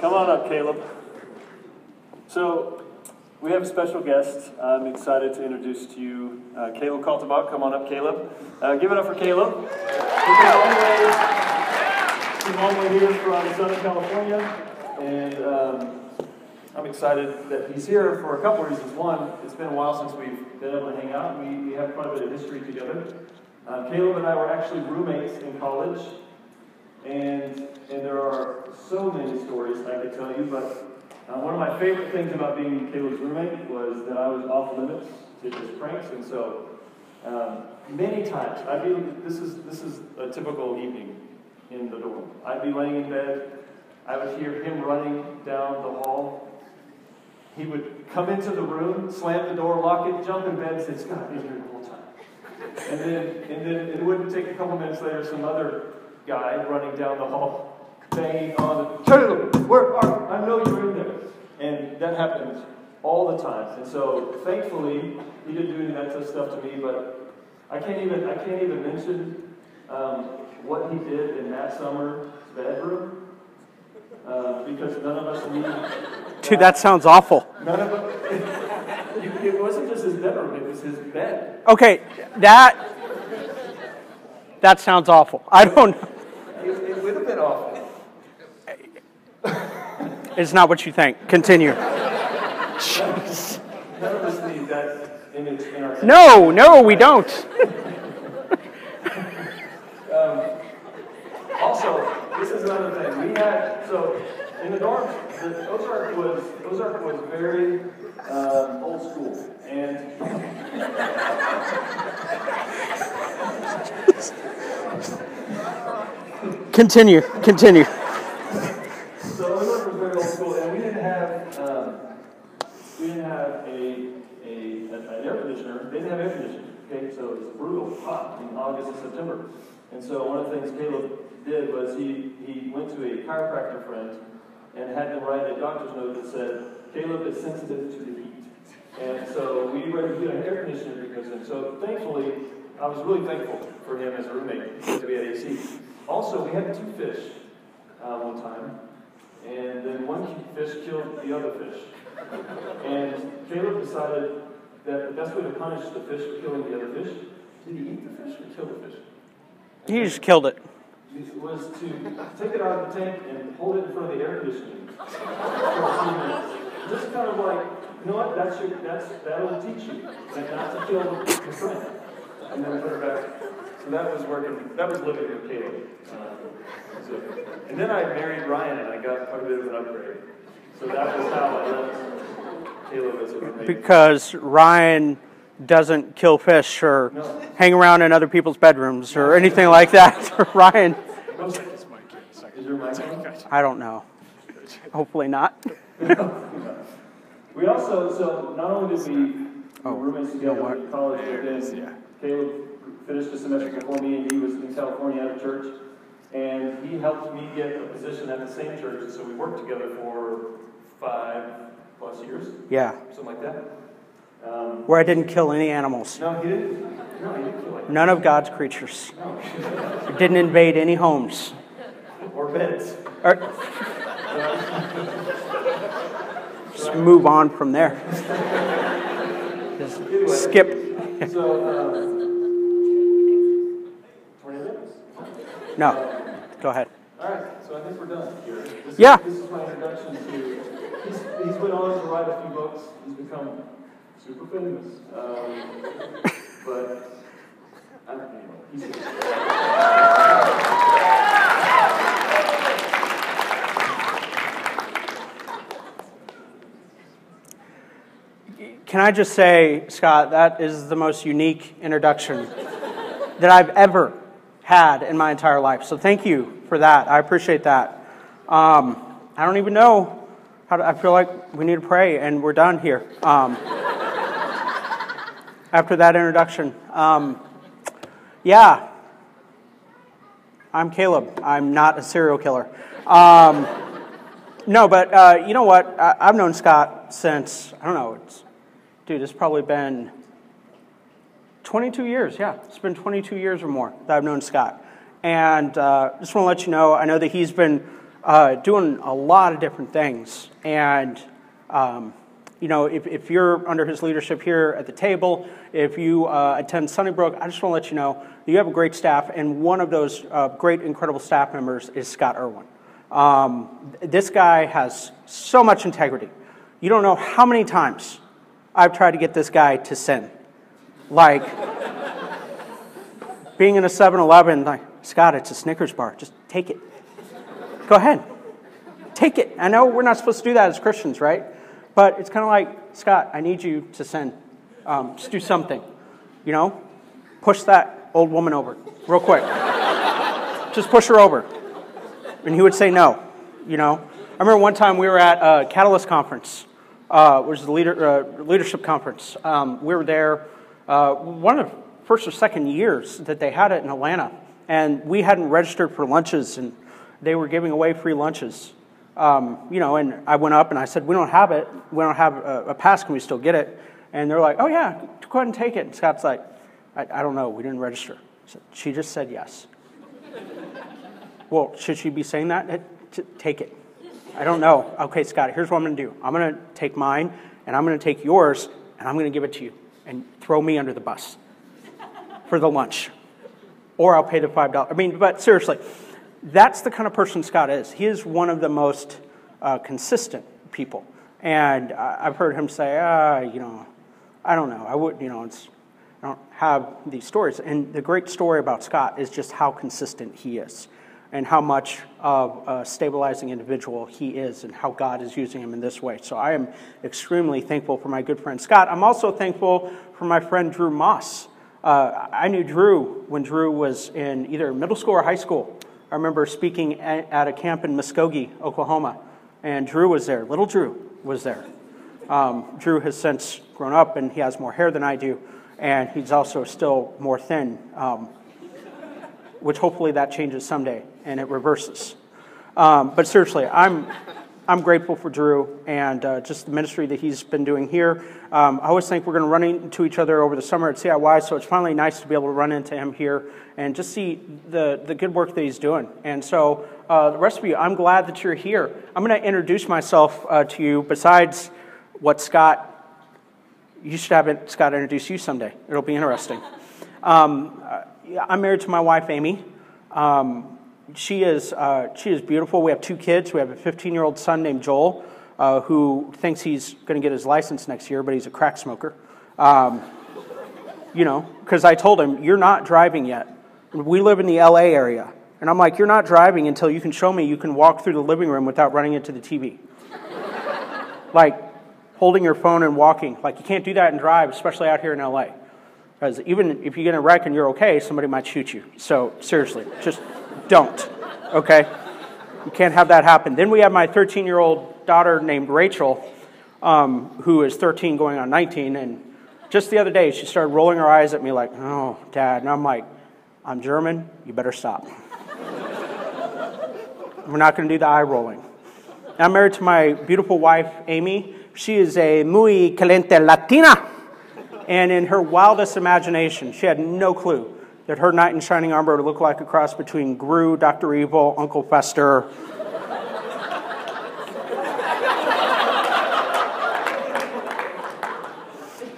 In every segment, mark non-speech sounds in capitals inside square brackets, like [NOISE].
Come on up, Caleb. So, we have a special guest. I'm excited to introduce to you uh, Caleb Kaltenbach. Come on up, Caleb. Uh, give it up for Caleb. He's a long way, here from Southern California, and um, I'm excited that he's here for a couple reasons. One, it's been a while since we've been able to hang out. We, we have quite a bit of history together. Uh, Caleb and I were actually roommates in college, and, and there are so many stories I could tell you, but uh, one of my favorite things about being Caleb's roommate was that I was off limits to his pranks, and so um, many times I'd be this is this is a typical evening in the dorm. I'd be laying in bed, I would hear him running down the hall. He would come into the room, slam the door, lock it, jump in bed, and say, "Scott, I've been here the whole time." And then and then it wouldn't take a couple minutes later, some other guy running down the hall banging on the Caleb, where are I know you're in there. And that happens all the time. And so thankfully he didn't do any of that stuff to me, but I can't even I can't even mention um, what he did in that summer's bedroom. Uh, because none of us need. [LAUGHS] Dude, that sounds awful. None of us. [LAUGHS] It, it wasn't just his bedroom; it was his bed. Okay, that that sounds awful. I don't. It, it would have been awful. It's not what you think. Continue. None of us need that image in our. No, no, we don't. Also, this is another thing. We had so in the dorms, the Ozark was Ozark was very um, old school, and Continue. Continue. so Ozark was very old school, and we didn't have um, we didn't have a, a an air conditioner. They didn't have air conditioning. Okay, so it was brutal hot in August and September. And so one of the things Caleb did was he he went to a chiropractor friend and had them write a doctor's note that said Caleb is sensitive to the heat. And so we were able to get an air conditioner because of him. So thankfully, I was really thankful for him as a roommate because we had AC. Also, we had two fish uh, one time, and then one fish killed the other fish. And Caleb decided that the best way to punish the fish for killing the other fish, did he eat the fish or kill the fish? You just killed it. was to take it out of the tank and hold it in front of the air conditioning for a few minutes. Just kind of like, you know what, that's your, that's, that'll teach you, that not to kill your friend. And then put it back. So that was working, that was living with Caleb. Uh, so, and then I married Ryan and I got quite a bit of an upgrade. So that was how I left Caleb as a. Because Ryan doesn't kill fish or No. hang around in other people's bedrooms or anything like that. [LAUGHS] Ryan, Is your mic on? I don't know. Hopefully not. We also, so not only did we Oh, we were roommates you know together in college, but then Caleb finished a semester before me, and he was in California at a church, and he helped me get a position at the same church, and so we worked together for five plus years, Yeah. something like that. Um, Where I didn't kill any animals. no, he didn't. No, he didn't feel like None of God's creatures. no, Didn't invade any homes. or beds. Or, just move on from there. [LAUGHS] Just Anyway, skip. so uh, No. Go ahead. All right, so I think we're done here. This is, Yeah. This is my introduction to. He's, he's went on to write a few books. He's become super famous. Um, but I don't know. He's, Can I just say, Scott, that is the most unique introduction that I've ever had in my entire life. So thank you for that. I appreciate that. Um, I don't even know how to, I feel like we need to pray and we're done here. Um, [LAUGHS] after that introduction. Um, yeah. I'm Caleb. I'm not a serial killer. Um, no, but uh, you know what? I, I've known Scott since, I don't know, dude, it's probably been 22 years. Yeah, it's been 22 years or more that I've known Scott. And uh, just want to let you know, I know that he's been uh, doing a lot of different things. And, um, you know, if, if you're under his leadership here at the table, if you uh, attend Sunnybrook, I just want to let you know you have a great staff, and one of those uh, great, incredible staff members is Scott Irwin. Um, this guy has so much integrity. You don't know how many times I've tried to get this guy to sin. Like, being in a 7 Eleven, like, Scott, it's a Snickers bar. Just take it. Go ahead. Take it. I know we're not supposed to do that as Christians, right? But it's kind of like, Scott, I need you to send. Um, just do something. You know? Push that old woman over real quick. just push her over. And he would say no. You know? I remember one time we were at a Catalyst conference, uh, which is the leader, uh, leadership conference. Um, we were there uh, one of the first or second years that they had it in Atlanta. And we hadn't registered for lunches, and they were giving away free lunches. Um, you know, and I went up and I said, We don't have it. We don't have a, a, pass. Can we still get it? And they're like, Oh, yeah, go ahead and take it. And Scott's like, I, I don't know. We didn't register. So she just said yes. well, should she be saying that? Take it. I don't know. Okay, Scott, here's what I'm going to do I'm going to take mine, and I'm going to take yours, and I'm going to give it to you and throw me under the bus for the lunch. Or I'll pay the $5. I mean, but seriously, that's the kind of person Scott is. He is one of the most uh, consistent people. And I've heard him say, ah, you know, I don't know. I wouldn't, you know, it's, I don't have these stories. And the great story about Scott is just how consistent he is and how much of a stabilizing individual he is and how God is using him in this way. So I am extremely thankful for my good friend Scott. I'm also thankful for my friend Drew Moss. Uh, I knew Drew when Drew was in either middle school or high school. I remember speaking at, a camp in Muskogee, Oklahoma, and Drew was there. Little Drew was there. Um, Drew has since grown up and he has more hair than I do, and he's also still more thin. Um, which hopefully that changes someday and it reverses. Um, but seriously, I'm, I'm grateful for Drew and uh, just the ministry that he's been doing here. Um, I always think we're going to run into each other over the summer at CIY, so it's finally nice to be able to run into him here and just see the, the good work that he's doing. And so, uh, the rest of you, I'm glad that you're here. I'm going to introduce myself uh, to you besides what Scott, you should have Scott introduce you someday. It'll be interesting. Um, I'm married to my wife, Amy. Um, she, is, uh, she is beautiful. We have two kids. We have a 15 year old son named Joel uh, who thinks he's going to get his license next year, but he's a crack smoker. Um, you know, because I told him, You're not driving yet. We live in the LA area. And I'm like, You're not driving until you can show me you can walk through the living room without running into the TV. [LAUGHS] like, holding your phone and walking. Like, you can't do that and drive, especially out here in LA. Because even if you get a wreck and you're okay, somebody might shoot you. So seriously, just don't. Okay? You can't have that happen. Then we have my 13 year old daughter named Rachel, um, who is 13 going on 19. And just the other day, she started rolling her eyes at me like, oh, dad. And I'm like, I'm German. You better stop. [LAUGHS] We're not going to do the eye rolling. I'm married to my beautiful wife, Amy. She is a muy caliente Latina and in her wildest imagination, she had no clue that her knight in shining armor would look like a cross between Gru, Dr. Evil, Uncle Fester.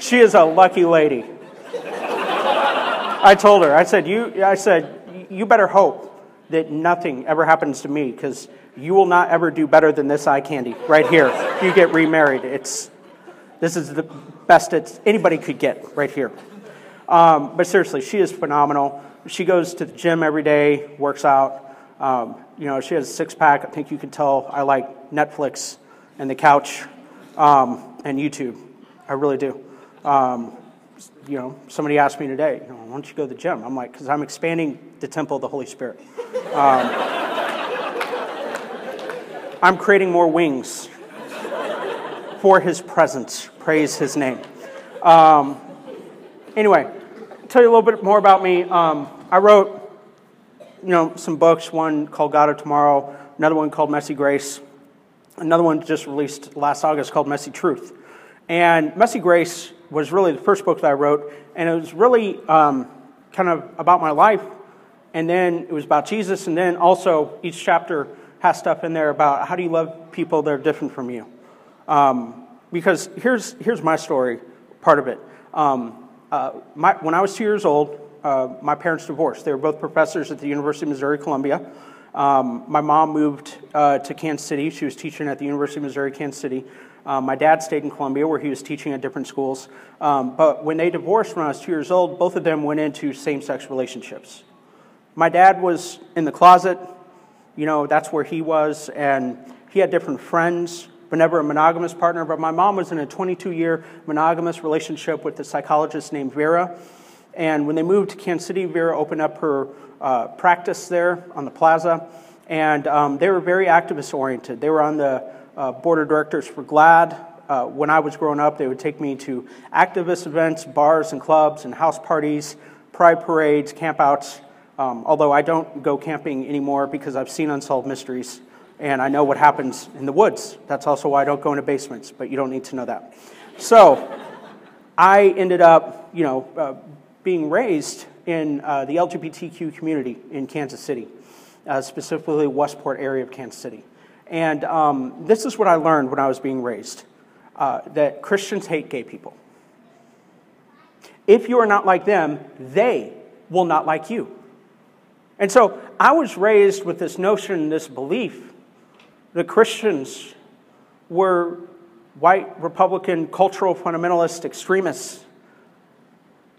she is a lucky lady. I told her, I said, you, I said, you better hope that nothing ever happens to me because you will not ever do better than this eye candy right here. you get remarried. It's, this is the best it's, anybody could get right here. Um, but seriously, she is phenomenal. She goes to the gym every day, works out. Um, you know, she has a six pack. I think you can tell I like Netflix and the couch um, and YouTube. I really do. Um, you know, somebody asked me today, you know, why don't you go to the gym? I'm like, because I'm expanding the temple of the Holy Spirit. Um, [LAUGHS] I'm creating more wings for his presence. Praise his name. Um, anyway, tell you a little bit more about me. Um, I wrote, you know, some books. One called God of Tomorrow. Another one called Messy Grace. Another one just released last August called Messy Truth. And Messy Grace was really the first book that I wrote, and it was really um, kind of about my life, and then it was about Jesus, and then also each chapter has stuff in there about how do you love people that are different from you. Um, because here's, here's my story, part of it. Um, uh, my, when I was two years old, uh, my parents divorced. They were both professors at the University of Missouri Columbia. Um, my mom moved uh, to Kansas City. She was teaching at the University of Missouri Kansas City. Um, my dad stayed in Columbia where he was teaching at different schools. Um, but when they divorced when I was two years old, both of them went into same sex relationships. My dad was in the closet, you know, that's where he was, and he had different friends, but never a monogamous partner. But my mom was in a 22 year monogamous relationship with a psychologist named Vera. And when they moved to Kansas City, Vera opened up her uh, practice there on the plaza. And um, they were very activist oriented. They were on the uh, board of directors for GLAAD. Uh, when I was growing up, they would take me to activist events, bars and clubs, and house parties, pride parades, campouts. Um, although I don't go camping anymore because I've seen Unsolved Mysteries and I know what happens in the woods. That's also why I don't go into basements, but you don't need to know that. So I ended up, you know, uh, being raised in uh, the LGBTQ community in Kansas City, uh, specifically Westport area of Kansas City. And um, this is what I learned when I was being raised uh, that Christians hate gay people. If you are not like them, they will not like you. And so I was raised with this notion, this belief that Christians were white Republican cultural fundamentalist extremists.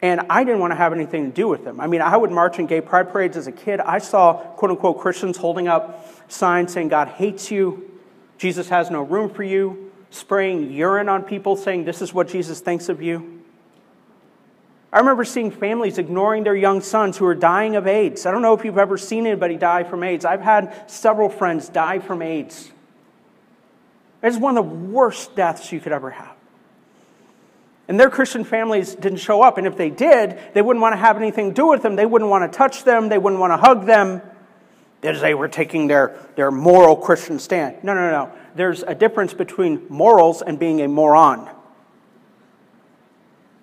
And I didn't want to have anything to do with them. I mean, I would march in gay pride parades as a kid. I saw quote unquote Christians holding up signs saying God hates you, Jesus has no room for you, spraying urine on people saying this is what Jesus thinks of you. I remember seeing families ignoring their young sons who are dying of AIDS. I don't know if you've ever seen anybody die from AIDS. I've had several friends die from AIDS. It's one of the worst deaths you could ever have. And their Christian families didn't show up. And if they did, they wouldn't want to have anything to do with them. They wouldn't want to touch them. They wouldn't want to hug them as they were taking their, their moral Christian stand. No, no, no. There's a difference between morals and being a moron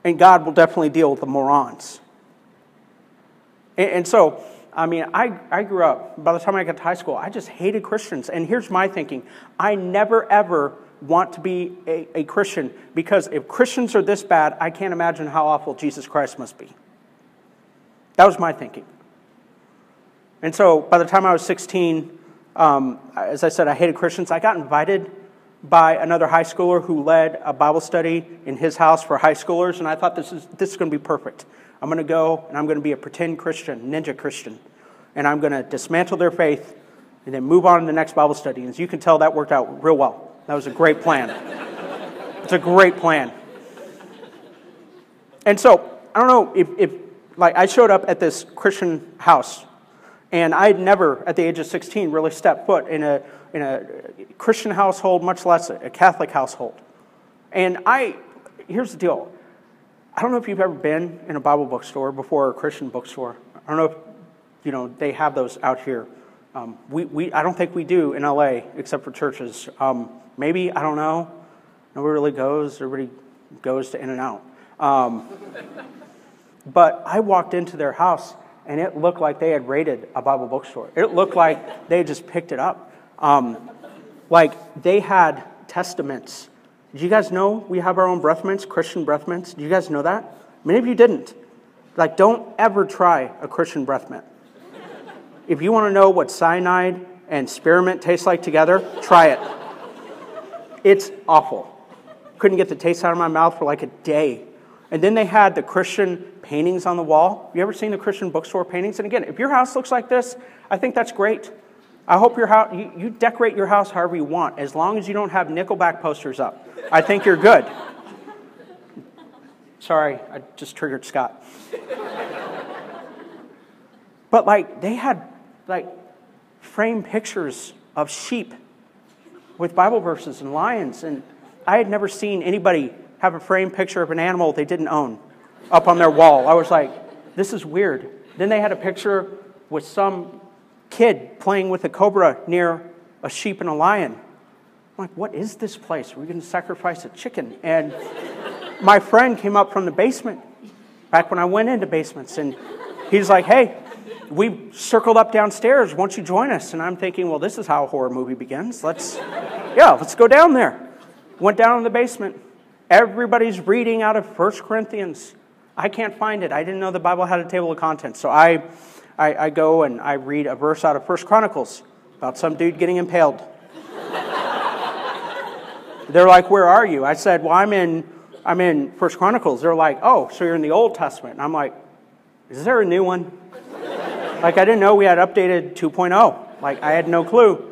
and God will definitely deal with the morons. And, and so, I mean, I, I grew up, by the time I got to high school, I just hated Christians. And here's my thinking I never, ever want to be a, a Christian because if Christians are this bad, I can't imagine how awful Jesus Christ must be. That was my thinking. And so by the time I was 16, um, as I said, I hated Christians. I got invited by another high schooler who led a Bible study in his house for high schoolers, and I thought this is, this is going to be perfect. I'm going to go and I'm going to be a pretend Christian, ninja Christian, and I'm going to dismantle their faith and then move on to the next Bible study. And as you can tell, that worked out real well. That was a great plan. [LAUGHS] it's a great plan. And so, I don't know if, if, like, I showed up at this Christian house, and I had never, at the age of 16, really stepped foot in a in a Christian household, much less a Catholic household. And I, here's the deal. I don't know if you've ever been in a Bible bookstore before or a Christian bookstore. I don't know if, you know, they have those out here. Um, we, we, I don't think we do in LA, except for churches. Um, maybe, I don't know. Nobody really goes. Everybody goes to In-N-Out. Um, [LAUGHS] but I walked into their house, and it looked like they had raided a Bible bookstore. It looked like they had just picked it up. Um, like they had Testamints. Do you guys know we have our own breath mints, Christian breath mints? Do you guys know that? Many of you didn't. Like, don't ever try a Christian breath mint. If you want to know what cyanide and spearmint taste like together, try it. It's awful. Couldn't get the taste out of my mouth for like a day. And then they had the Christian paintings on the wall. You ever seen the Christian bookstore paintings? And again, if your house looks like this, I think that's great. I hope your house, you, you decorate your house however you want, as long as you don't have Nickelback posters up. I think you're good. [LAUGHS] Sorry, I just triggered Scott. [LAUGHS] But like they had like framed pictures of sheep with Bible verses and lions, and I had never seen anybody have a framed picture of an animal they didn't own up on their wall. I was like, this is weird. Then they had a picture with some kid playing with a cobra near a sheep and a lion. I'm like, what is this place? We're going to sacrifice a chicken. And my friend came up from the basement back when I went into basements, and he's like, hey, we circled up downstairs. Won't you join us? And I'm thinking, well, this is how a horror movie begins. Let's, yeah, let's go down there. Went down in the basement. Everybody's reading out of First Corinthians. I can't find it. I didn't know the Bible had a table of contents. So I, I, I go and I read a verse out of First Chronicles about some dude getting impaled. [LAUGHS] They're like, Where are you? I said, Well, I'm in, I'm in First Chronicles. They're like, Oh, so you're in the Old Testament. And I'm like, Is there a new one? [LAUGHS] like, I didn't know we had updated 2.0. Like, I had no clue.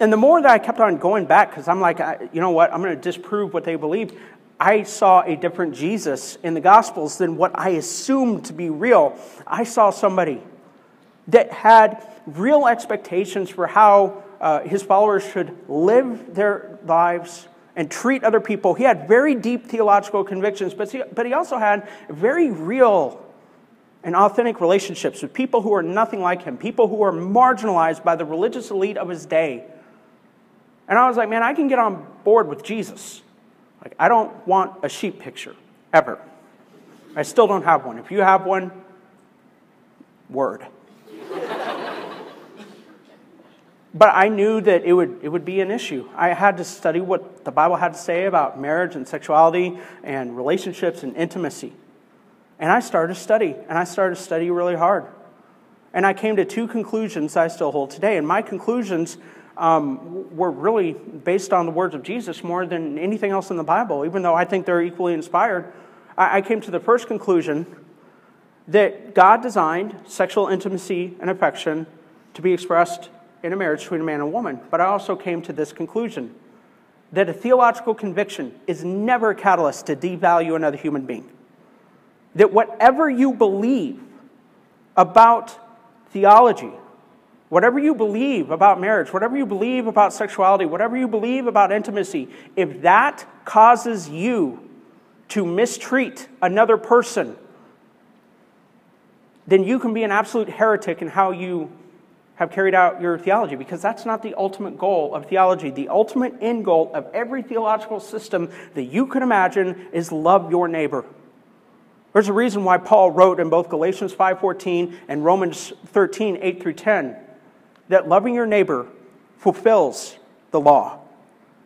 And the more that I kept on going back, because I'm like, you know what, I'm going to disprove what they believe, I saw a different Jesus in the Gospels than what I assumed to be real. I saw somebody that had real expectations for how uh, his followers should live their lives and treat other people. He had very deep theological convictions, but but he also had very real and authentic relationships with people who are nothing like him, people who are marginalized by the religious elite of his day. And I was like, man, I can get on board with Jesus. Like, I don't want a sheep picture, ever. I still don't have one. If you have one, word. But I knew that it would, it would be an issue. I had to study what the Bible had to say about marriage and sexuality and relationships and intimacy. And I started to study, and I started to study really hard. And I came to two conclusions I still hold today. And my conclusions um, were really based on the words of Jesus more than anything else in the Bible, even though I think they're equally inspired. I, I came to the first conclusion that God designed sexual intimacy and affection to be expressed in a marriage between a man and a woman. But I also came to this conclusion that a theological conviction is never a catalyst to devalue another human being. That whatever you believe about theology, whatever you believe about marriage, whatever you believe about sexuality, whatever you believe about intimacy, if that causes you to mistreat another person, then you can be an absolute heretic in how you have carried out your theology because that's not the ultimate goal of theology. The ultimate end goal of every theological system that you can imagine is love your neighbor. There's a reason why Paul wrote in both Galatians 5:14 and Romans 13:8 through 10, that loving your neighbor fulfills the law.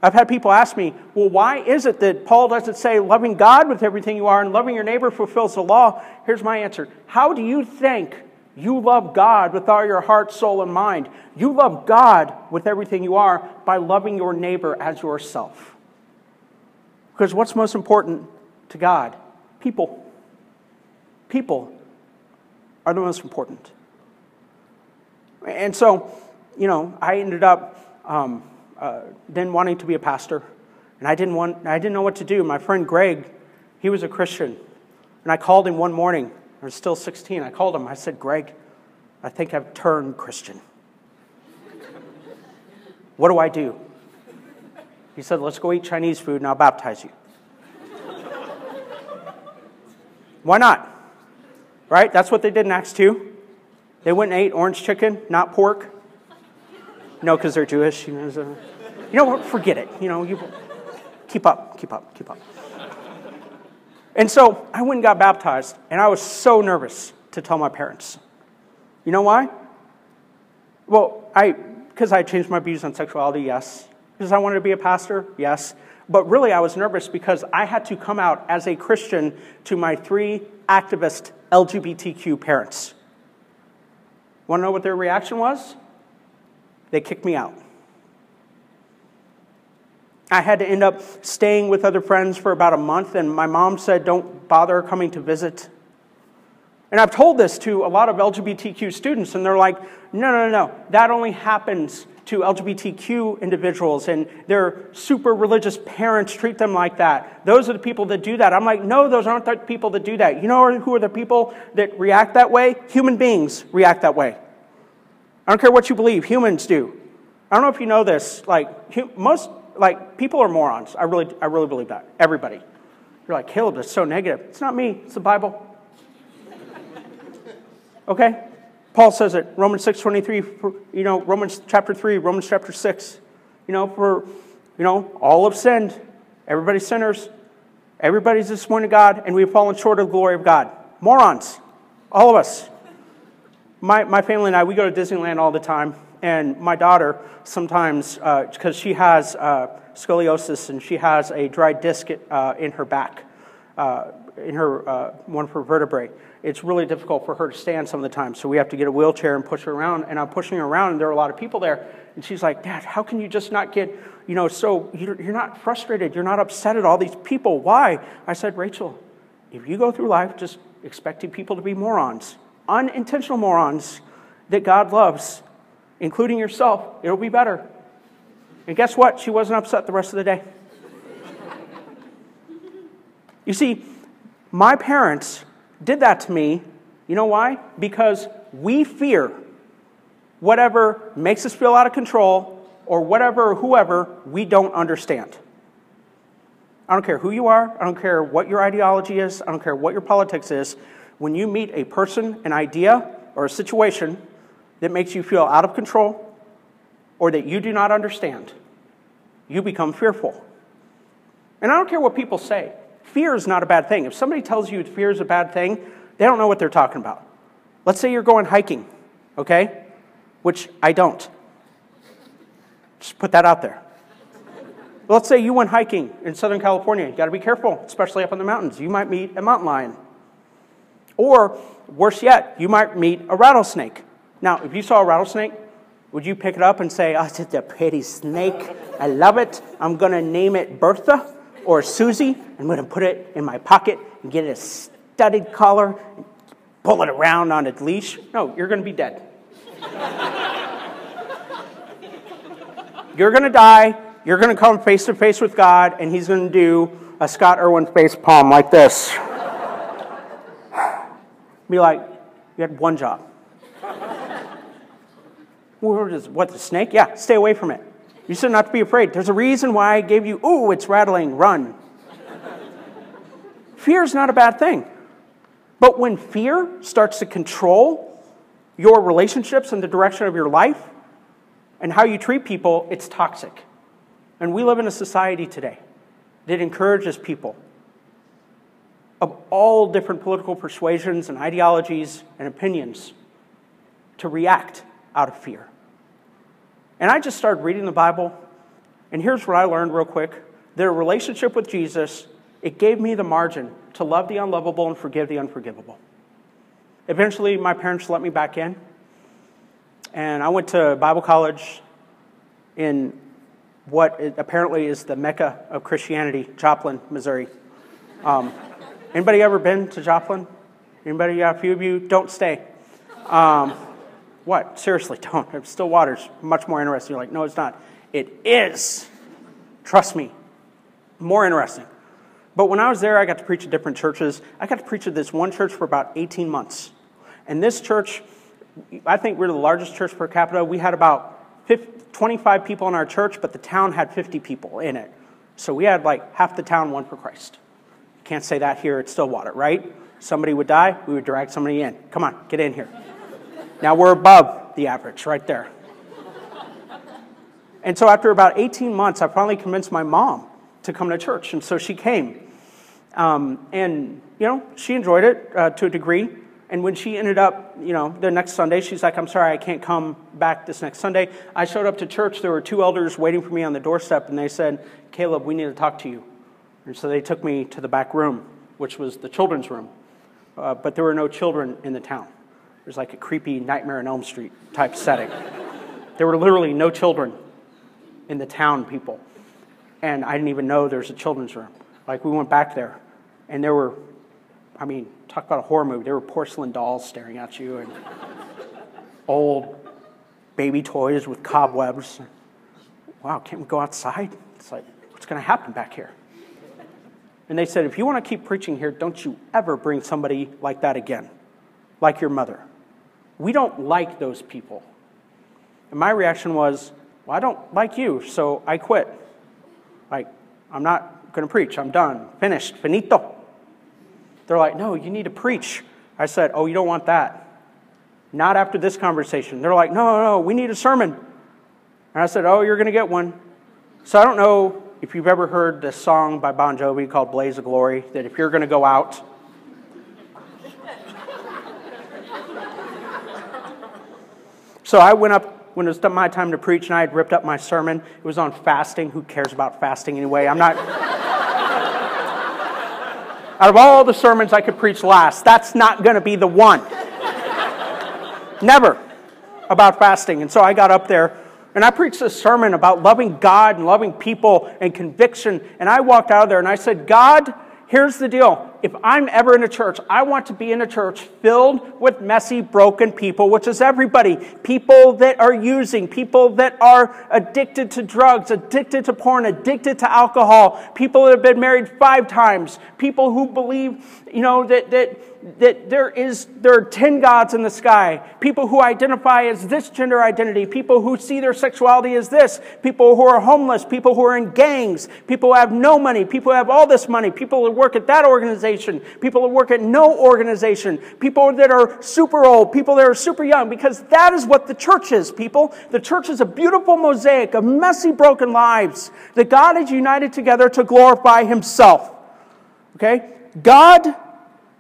I've had people ask me, well, why is it that Paul doesn't say loving God with everything you are and loving your neighbor fulfills the law? Here's my answer. How do you think you love God with all your heart, soul, and mind. You love God with everything you are by loving your neighbor as yourself. Because what's most important to God? People. People are the most important. And so, you know, I ended up um, uh, then wanting to be a pastor, and I didn't want, I didn't know what to do. My friend Greg, he was a Christian, and I called him one morning I was still 16. I called him. I said, Greg, I think I've turned Christian. what do I do? He said, Let's go eat Chinese food and I'll baptize you. Why not? Right? That's what they did in Acts 2. They and ate orange chicken, not pork. No, because they're Jewish. You know, so, you know? Forget it. You know, you keep up, keep up, keep up. And so I went and got baptized, and I was so nervous to tell my parents. You know why? Well, I because I changed my views on sexuality, yes. Because I wanted to be a pastor, yes. But really, I was nervous because I had to come out as a Christian to my three activist LGBTQ parents. Want to know what their reaction was? They kicked me out. I had to end up staying with other friends for about a month, and my mom said, Don't bother coming to visit. And I've told this to a lot of LGBTQ students, and they're like, No, no, no, no, that only happens to LGBTQ individuals, and their super religious parents treat them like that. Those are the people that do that. I'm like, No, those aren't the people that do that. You know who are the people that react that way? Human beings react that way. I don't care what you believe, humans do. I don't know if you know this. Like, most like people are morons. I really, I really believe that. Everybody. You're like, Caleb, that's so negative. It's not me, it's the Bible. [LAUGHS] Okay? Paul says it. Romans 6 23, you know, Romans chapter 3, Romans chapter 6. You know, for, you know, all have sinned. Everybody's sinners. Everybody's disappointed God, and we've fallen short of the glory of God. Morons. All of us. my, my family and I, we go to Disneyland all the time. And my daughter sometimes, because uh, she has uh, scoliosis and she has a dry disc uh, in her back, uh, in her uh, one of her vertebrae, it's really difficult for her to stand some of the time. So we have to get a wheelchair and push her around. And I'm pushing her around, and there are a lot of people there. And she's like, Dad, how can you just not get, you know, so you're, you're not frustrated, you're not upset at all these people. Why? I said, Rachel, if you go through life just expecting people to be morons, unintentional morons that God loves, including yourself, it'll be better. And guess what? She wasn't upset the rest of the day. [LAUGHS] You see, my parents did that to me. You know why? Because we fear whatever makes us feel out of control or whatever, or whoever we don't understand. I don't care who you are, I don't care what your ideology is, I don't care what your politics is. When you meet a person, an idea, or a situation that makes you feel out of control or that you do not understand, you become fearful. And I don't care what people say. Fear is not a bad thing. If somebody tells you fear is a bad thing, they don't know what they're talking about. Let's say you're going hiking, okay? Which I don't. Just put that out there. Let's say you went hiking in Southern California. You got to be careful, especially up in the mountains. You might meet a mountain lion. Or, worse yet, you might meet a rattlesnake. Now, if you saw a rattlesnake, would you pick it up and say, Oh, it's a pretty snake. I love it. I'm going to name it Bertha or Susie. I'm going to put it in my pocket and get it a studded collar and pull it around on a leash. No, you're going to be dead. you're going to die. You're going to come face to face with God, and He's going to do a Scott Irwin face palm like this. Be like, you had one job. what, is, what, the snake? Yeah, stay away from it. You said not to be afraid. There's a reason why I gave you, ooh, it's rattling, run. fear is not a bad thing. But when fear starts to control your relationships and the direction of your life and how you treat people, it's toxic. And we live in a society today that encourages people of all different political persuasions and ideologies and opinions to react out of fear. And I just started reading the Bible, and here's what I learned real quick their relationship with Jesus, it gave me the margin to love the unlovable and forgive the unforgivable. Eventually, my parents let me back in, and I went to Bible college in what apparently is the mecca of Christianity, Joplin, Missouri. Um, anybody ever been to Joplin? Anybody? Yeah, a few of you don't stay. Um, what? Seriously, don't. Stillwater's much more interesting. You're like, no, it's not. It is. Trust me. More interesting. But when I was there, I got to preach at different churches. I got to preach at this one church for about 18 months. And this church, I think we're the largest church per capita. We had about 50, 25 people in our church, but the town had 50 people in it. So we had like half the town won for Christ. Can't say that here at Stillwater, right? Somebody would die, we would drag somebody in. Come on, get in here. Now we're above the average right there. And so after about 18 months, I finally convinced my mom to come to church. And so she came. Um, and, you know, she enjoyed it uh, to a degree. And when she ended up, you know, the next Sunday, she's like, I'm sorry, I can't come back this next Sunday. I showed up to church. There were two elders waiting for me on the doorstep, and they said, Caleb, we need to talk to you. And so they took me to the back room, which was the children's room. Uh, but there were no children in the town. It was like a creepy Nightmare on Elm Street type setting. there were literally no children in the town, people. And I didn't even know there was a children's room. Like, we went back there, and there were, I mean, talk about a horror movie. There were porcelain dolls staring at you, and old baby toys with cobwebs. Wow, can't we go outside? It's like, what's going to happen back here? And they said, if you want to keep preaching here, don't you ever bring somebody like that again, like your mother. We don't like those people. And my reaction was, well, I don't like you, so I quit. Like, I'm not going to preach. I'm done. Finished. Finito. They're like, no, you need to preach. I said, oh, you don't want that. Not after this conversation. They're like, no, no, no, we need a sermon. And I said, oh, you're going to get one. So I don't know if you've ever heard this song by Bon Jovi called Blaze of Glory, that if you're going to go out, So I went up when it was my time to preach, and I had ripped up my sermon. It was on fasting. Who cares about fasting anyway? I'm not. [LAUGHS] Out of all the sermons I could preach last, that's not going to be the one. Never about fasting. And so I got up there and I preached a sermon about loving God and loving people and conviction. And I walked out of there and I said, God, here's the deal. If I'm ever in a church, I want to be in a church filled with messy, broken people, which is everybody. People that are using, people that are addicted to drugs, addicted to porn, addicted to alcohol, people that have been married five times, people who believe, you know, that, that that there is there are 10 gods in the sky. People who identify as this gender identity people who see their sexuality as this people who are homeless people who are in gangs people who have no money people who have all this money people who work at that organization people who work at no organization people that are super old people that are super young because that is what the church is people. The church is a beautiful mosaic of messy broken lives that god has united together to glorify himself. Okay? God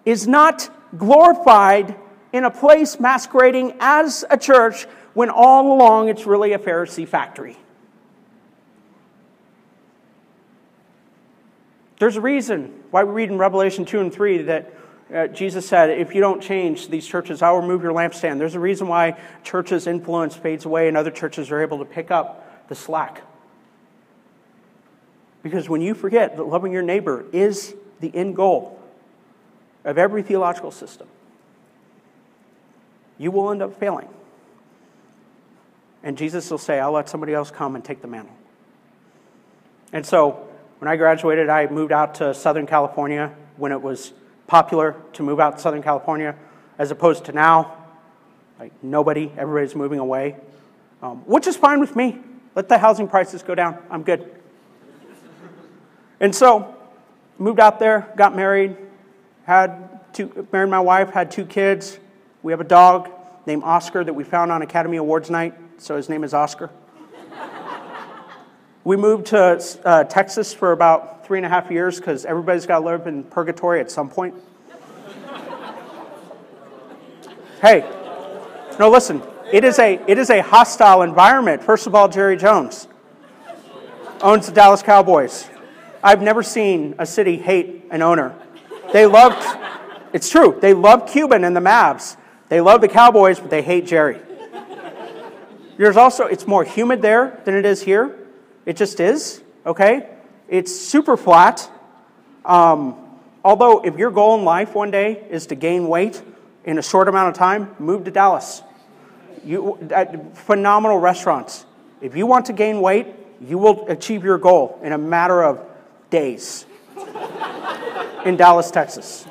is not glorified in a place masquerading as a church when all along it's really a Pharisee factory. There's a reason why we read in Revelation 2 and 3 that uh, Jesus said, if you don't change these churches, I'll remove your lampstand. There's a reason why churches' influence fades away and other churches are able to pick up the slack. Because when you forget that loving your neighbor is the end goal, of every theological system, you will end up failing. And Jesus will say, I'll let somebody else come and take the mantle. And so, when I graduated, I moved out to Southern California when it was popular to move out to Southern California, as opposed to now. Like, nobody, everybody's moving away, um, which is fine with me. Let the housing prices go down. I'm good. And so, moved out there, got married, had two, married my wife, had two kids. We have a dog named Oscar that we found on Academy Awards night, so his name is Oscar. [LAUGHS] we moved to uh, Texas for about three and a half years because everybody's got to live in purgatory at some point. [LAUGHS] hey, no, listen. It is a it is a hostile environment. First of all, Jerry Jones owns the Dallas Cowboys. I've never seen a city hate an owner they loved, it's true, they love Cuban and the Mavs. They love the Cowboys, but they hate Jerry. There's also, it's more humid there than it is here. It just is, okay? It's super flat. Um, although, if your goal in life one day is to gain weight in a short amount of time, move to Dallas. You, phenomenal restaurants. If you want to gain weight, you will achieve your goal in a matter of days [LAUGHS] in Dallas, Texas.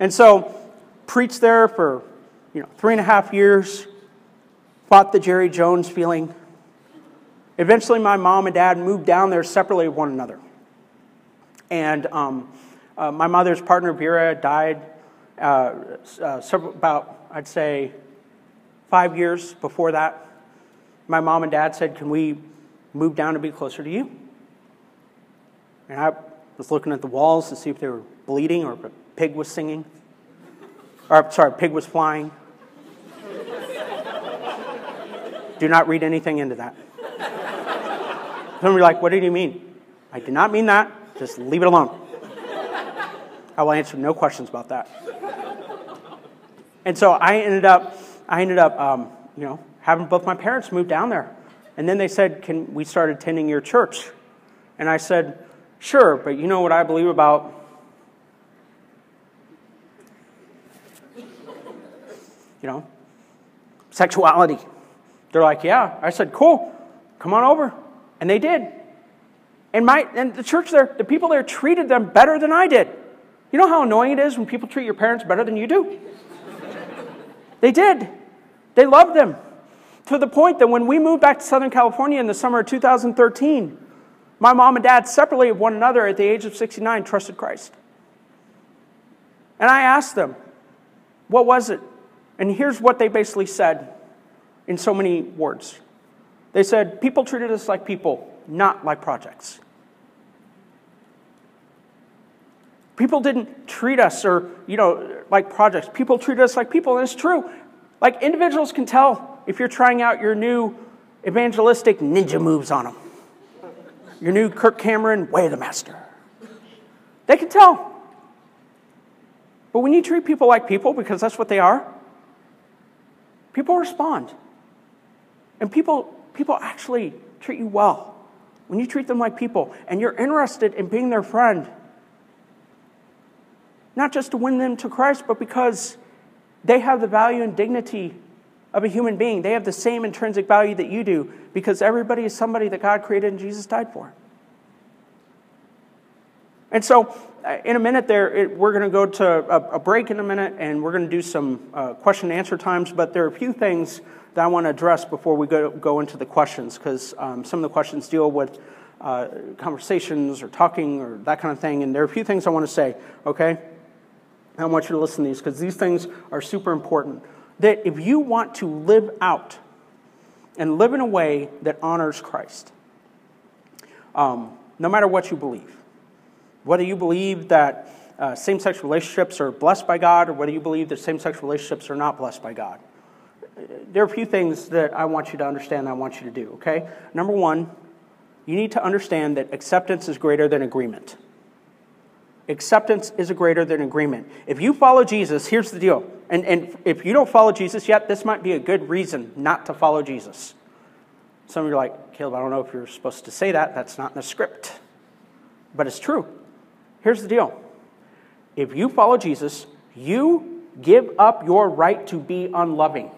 And so, preached there for you know three and a half years, fought the Jerry Jones feeling. Eventually, my mom and dad moved down there separately one another. And um, uh, my mother's partner, Vera, died uh, uh, about, I'd say, five years before that. My mom and dad said, Can we move down to be closer to you? And I was looking at the walls to see if they were bleeding or if a pig was singing. Or, sorry, pig was flying. Do not read anything into that. Some of you like, what did you mean? I did not mean that. Just leave it alone. I will answer no questions about that. And so I ended up, I ended up, um, you know, having both my parents move down there. And then they said, can we start attending your church? And I said, Sure, but you know what I believe about you know, sexuality. They're like, yeah. I said, cool, come on over. And they did. And my and the church there, the people there treated them better than I did. You know how annoying it is when people treat your parents better than you do? they did. They loved them. To the point that when we moved back to Southern California in the summer of 2013, my mom and dad, separately of one another at the age of 69, trusted Christ. And I asked them, what was it? And here's what they basically said in so many words they said, People treated us like people, not like projects. People didn't treat us or, you know, like projects. People treated us like people, and it's true. Like individuals can tell if you're trying out your new evangelistic ninja moves on them, your new Kirk Cameron way the master. They can tell. But when you treat people like people, because that's what they are, people respond. And people, people actually treat you well. When you treat them like people and you're interested in being their friend, not just to win them to Christ, but because they have the value and dignity of a human being. They have the same intrinsic value that you do because everybody is somebody that God created and Jesus died for. And so, uh, in a minute, there it, we're going to go to a, a, break in a minute, and we're going to do some uh, question and answer times. But there are a few things that I want to address before we go, go into the questions, because um, some of the questions deal with uh, conversations or talking or that kind of thing. And there are a few things I want to say. Okay, I want you to listen to these because these things are super important. That if you want to live out and live in a way that honors Christ, um, no matter what you believe whether you believe that uh, same sex relationships are blessed by God or whether you believe that same sex relationships are not blessed by God. There are a few things that I want you to understand, and I want you to do, okay? Number one, you need to understand that acceptance is greater than agreement. Acceptance is greater than agreement. If you follow Jesus, here's the deal. And, and if you don't follow Jesus yet, this might be a good reason not to follow Jesus. Some of you are like, Caleb, I don't know if you're supposed to say that. That's not in the script. But it's true. Here's the deal if you follow Jesus, you give up your right to be unloving.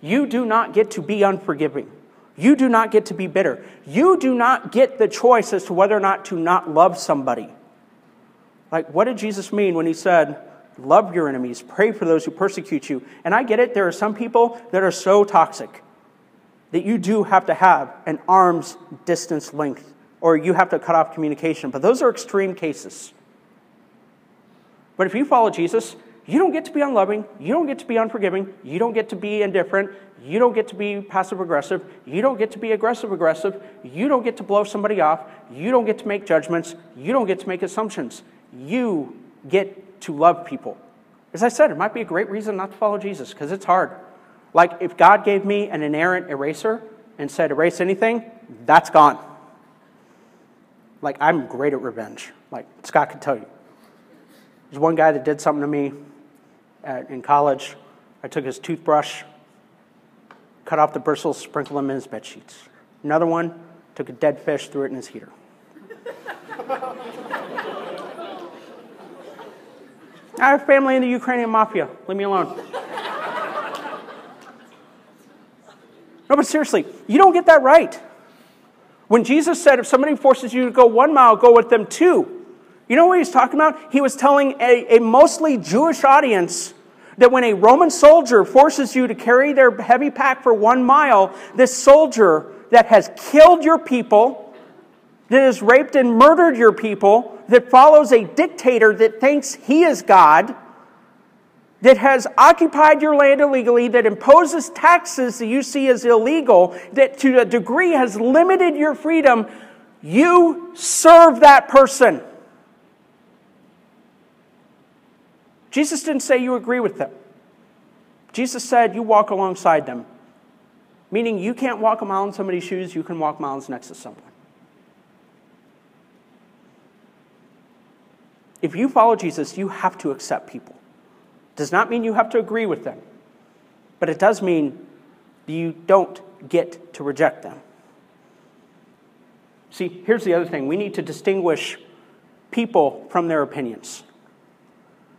You do not get to be unforgiving. You do not get to be bitter. You do not get the choice as to whether or not to not love somebody. Like, what did Jesus mean when he said, Love your enemies, pray for those who persecute you? And I get it, there are some people that are so toxic that you do have to have an arm's distance length or you have to cut off communication. But those are extreme cases. But if you follow Jesus, you don't get to be unloving, you don't get to be unforgiving, you don't get to be indifferent, you don't get to be passive aggressive, you don't get to be aggressive aggressive, you don't get to blow somebody off, you don't get to make judgments, you don't get to make assumptions. You get to love people. As I said, it might be a great reason not to follow Jesus because it's hard. Like if God gave me an inerrant eraser and said, erase anything, that's gone. Like, I'm great at revenge. Like, Scott could tell you. There's one guy that did something to me at, in college. I took his toothbrush, cut off the bristles, sprinkled them in his bed sheets. Another one took a dead fish, threw it in his heater. [LAUGHS] I have family in the Ukrainian mafia. Leave me alone. No, but seriously, you don't get that right. When Jesus said, if somebody forces you to go one mile, go with them two, you know what he's talking about? He was telling a, a mostly Jewish audience that when a Roman soldier forces you to carry their heavy pack for one mile, this soldier that has killed your people, that has raped and murdered your people, that follows a dictator that thinks he is God, that has occupied your land illegally, that imposes taxes that you see as illegal, that to a degree has limited your freedom, you serve that person. Jesus didn't say you agree with them. Jesus said you walk alongside them, meaning you can't walk a mile in somebody's shoes, you can walk miles next to someone. If you follow Jesus, you have to accept people. Does not mean you have to agree with them, but it does mean you don't get to reject them. See, here's the other thing we need to distinguish people from their opinions.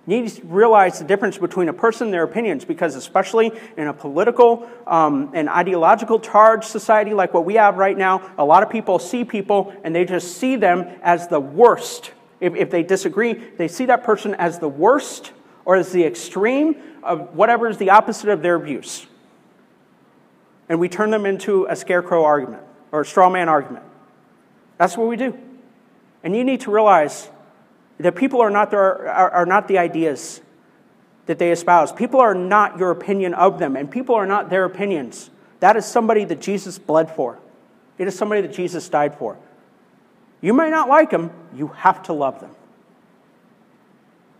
Need to realize the difference between a person and their opinions because, especially in a political um, and ideological charged society like what we have right now, a lot of people see people and they just see them as the worst. If, if they disagree, they see that person as the worst or as the extreme of whatever is the opposite of their views. And we turn them into a scarecrow argument or a straw man argument. That's what we do. And you need to realize that people are not, their, are, are not the ideas that they espouse. People are not your opinion of them, and people are not their opinions. That is somebody that Jesus bled for. It is somebody that Jesus died for. You may not like them, you have to love them.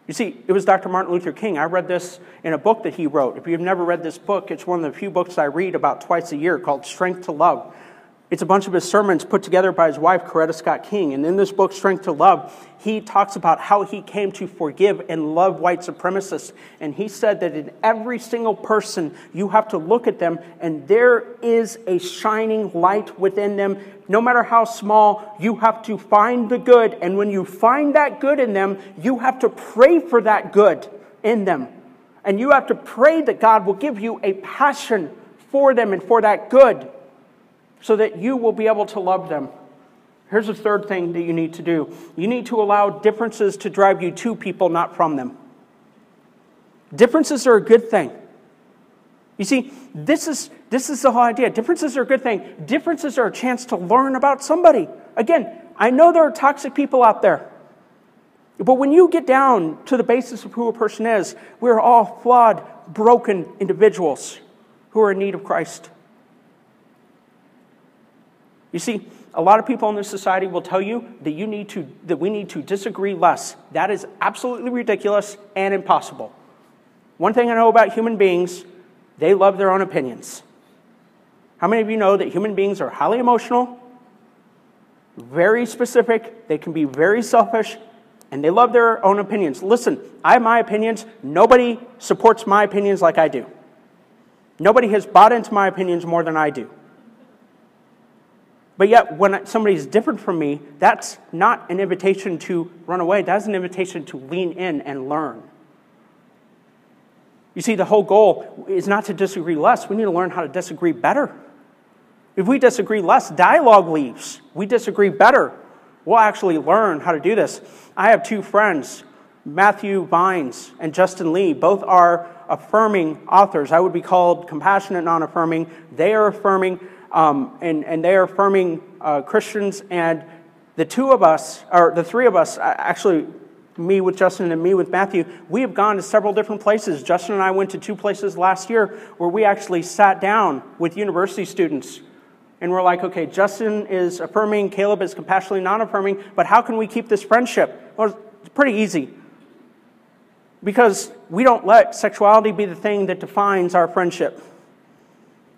You see, it was Dr. Martin Luther King. I read this in a book that he wrote. If you've never read this book, it's one of the few books I read about twice a year called Strength to Love. It's a bunch of his sermons put together by his wife, Coretta Scott King. And in this book, Strength to Love, he talks about how he came to forgive and love white supremacists. And he said that in every single person, you have to look at them, and there is a shining light within them. No matter how small, you have to find the good. And when you find that good in them, you have to pray for that good in them. And you have to pray that God will give you a passion for them and for that good so that you will be able to love them. Here's the third thing that you need to do you need to allow differences to drive you to people, not from them. Differences are a good thing. You see, this is, this is the whole idea. Differences are a good thing. Differences are a chance to learn about somebody. Again, I know there are toxic people out there. But when you get down to the basis of who a person is, we're all flawed, broken individuals who are in need of Christ. You see, a lot of people in this society will tell you that you need to that we need to disagree less. That is absolutely ridiculous and impossible. One thing I know about human beings, they love their own opinions. How many of you know that human beings are highly emotional, very specific, they can be very selfish, and they love their own opinions? Listen, I have my opinions. Nobody supports my opinions like I do. Nobody has bought into my opinions more than I do. But yet, when somebody's different from me, that's not an invitation to run away. That's an invitation to lean in and learn. You see, the whole goal is not to disagree less. We need to learn how to disagree better. If we disagree less, dialogue leaves. We disagree better. We'll actually learn how to do this. I have two friends, Matthew Vines and Justin Lee. Both are affirming authors. I would be called compassionate, non affirming. They are affirming um, and, and they are affirming uh, Christians. And the two of us, or the three of us, actually, me with Justin and me with Matthew, we have gone to several different places. Justin and I went to two places last year where we actually sat down with university students. And we're like, okay, Justin is affirming, Caleb is compassionately non affirming, but how can we keep this friendship? Well, it's pretty easy. Because we don't let sexuality be the thing that defines our friendship.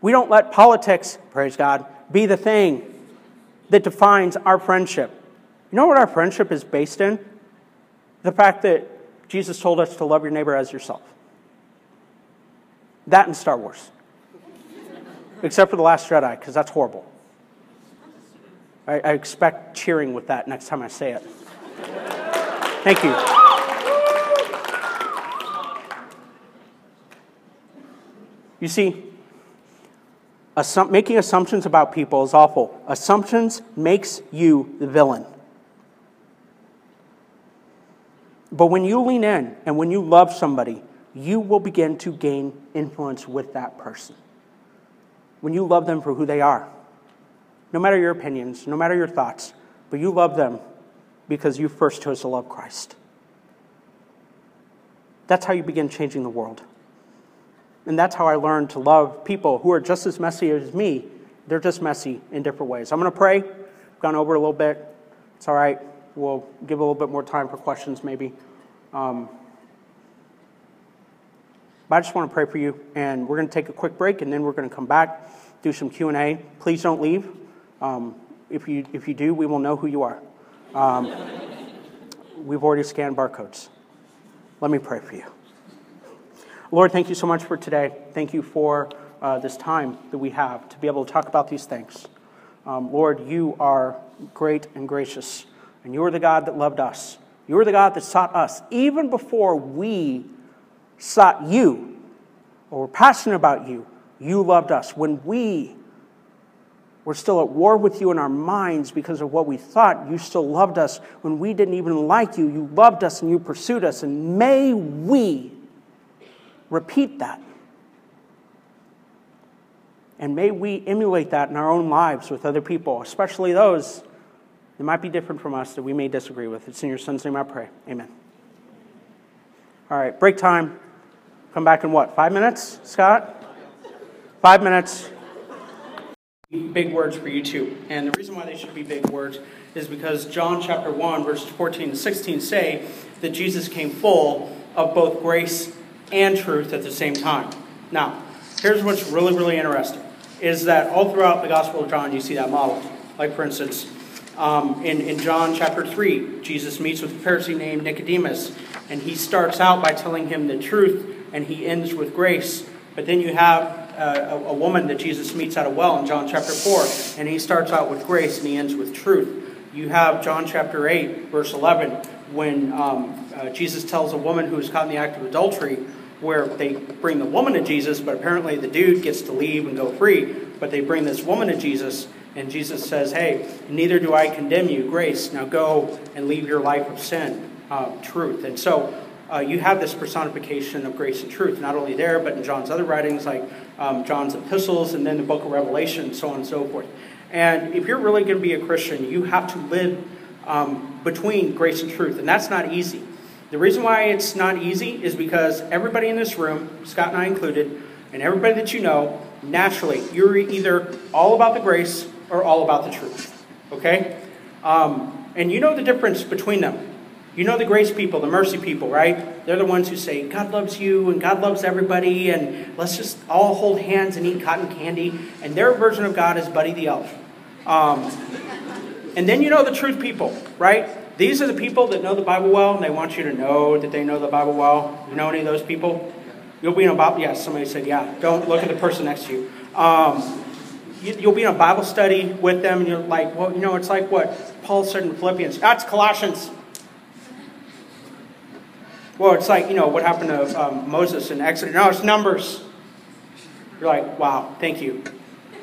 We don't let politics, praise God, be the thing that defines our friendship. You know what our friendship is based in? The fact that Jesus told us to love your neighbor as yourself. That in Star Wars. Except for The Last Jedi, because that's horrible. I, I, expect cheering with that next time I say it. Thank you. You see, Assum- making assumptions about people is awful. Assumptions makes you the villain. But when you lean in and when you love somebody, you will begin to gain influence with that person. When you love them for who they are, no matter your opinions, no matter your thoughts, but you love them because you first chose to love Christ. That's how you begin changing the world. And that's how I learned to love people who are just as messy as me. They're just messy in different ways. I'm going to pray. I've gone over a little bit. It's all right. We'll give a little bit more time for questions, maybe. Um, but I just want to pray for you, and we're going to take a quick break, and then we're going to come back, do some Q and A. Please don't leave. Um, if you if you do, we will know who you are. Um, [LAUGHS] we've already scanned barcodes. Let me pray for you. Lord, thank you so much for today. Thank you for uh, this time that we have to be able to talk about these things. Um, Lord, you are great and gracious, and you are the God that loved us. You are the God that sought us even before we sought you or were passionate about you. You loved us. When we were still at war with you in our minds because of what we thought, you still loved us. When we didn't even like you, you loved us and you pursued us. And may we repeat that. And may we emulate that in our own lives with other people, especially those that might be different from us that we may disagree with. It's in your son's name I pray. Amen. All right, break time. Come back in what, five minutes, Scott? Five minutes. big words for you too. And the reason why they should be big words is because John chapter 1, verses 14 and 16 say that Jesus came full of both grace and truth at the same time. Now, here's what's really, really interesting is that all throughout the Gospel of John, you see that model. Like, for instance, um, in, in John chapter 3, Jesus meets with a Pharisee named Nicodemus, and he starts out by telling him the truth, and he ends with grace. But then you have uh, a, a woman that Jesus meets at a well in John chapter 4, and he starts out with grace and he ends with truth. You have John chapter 8, verse 11, when um, uh, Jesus tells a woman who is caught in the act of adultery, where they bring the woman to Jesus, but apparently the dude gets to leave and go free. But they bring this woman to Jesus, and Jesus says, Hey, neither do I condemn you, grace. Now go and leave your life of sin, uh, truth. And so uh, you have this personification of grace and truth, not only there, but in John's other writings, like um, John's epistles, and then the book of Revelation, so on and so forth. And if you're really going to be a Christian, you have to live um, between grace and truth, and that's not easy. The reason why it's not easy is because everybody in this room, Scott and I included, and everybody that you know, naturally, you're either all about the grace or all about the truth. Okay? Um, and you know the difference between them. You know the grace people, the mercy people, right? They're the ones who say, God loves you and God loves everybody, and let's just all hold hands and eat cotton candy. And their version of God is Buddy the Elf. Um, and then you know the truth people, right? These are the people that know the Bible well, and they want you to know that they know the Bible well. You know any of those people? You'll be in a Bible. Yes, yeah, somebody said, yeah. Don't look at the person next to you. Um, you will be in a Bible study with them, and you're like, well, you know, it's like what Paul said in Philippians. That's Colossians. Well, it's like, you know, what happened to um, Moses in Exodus. No, it's Numbers. You're like, wow, thank you.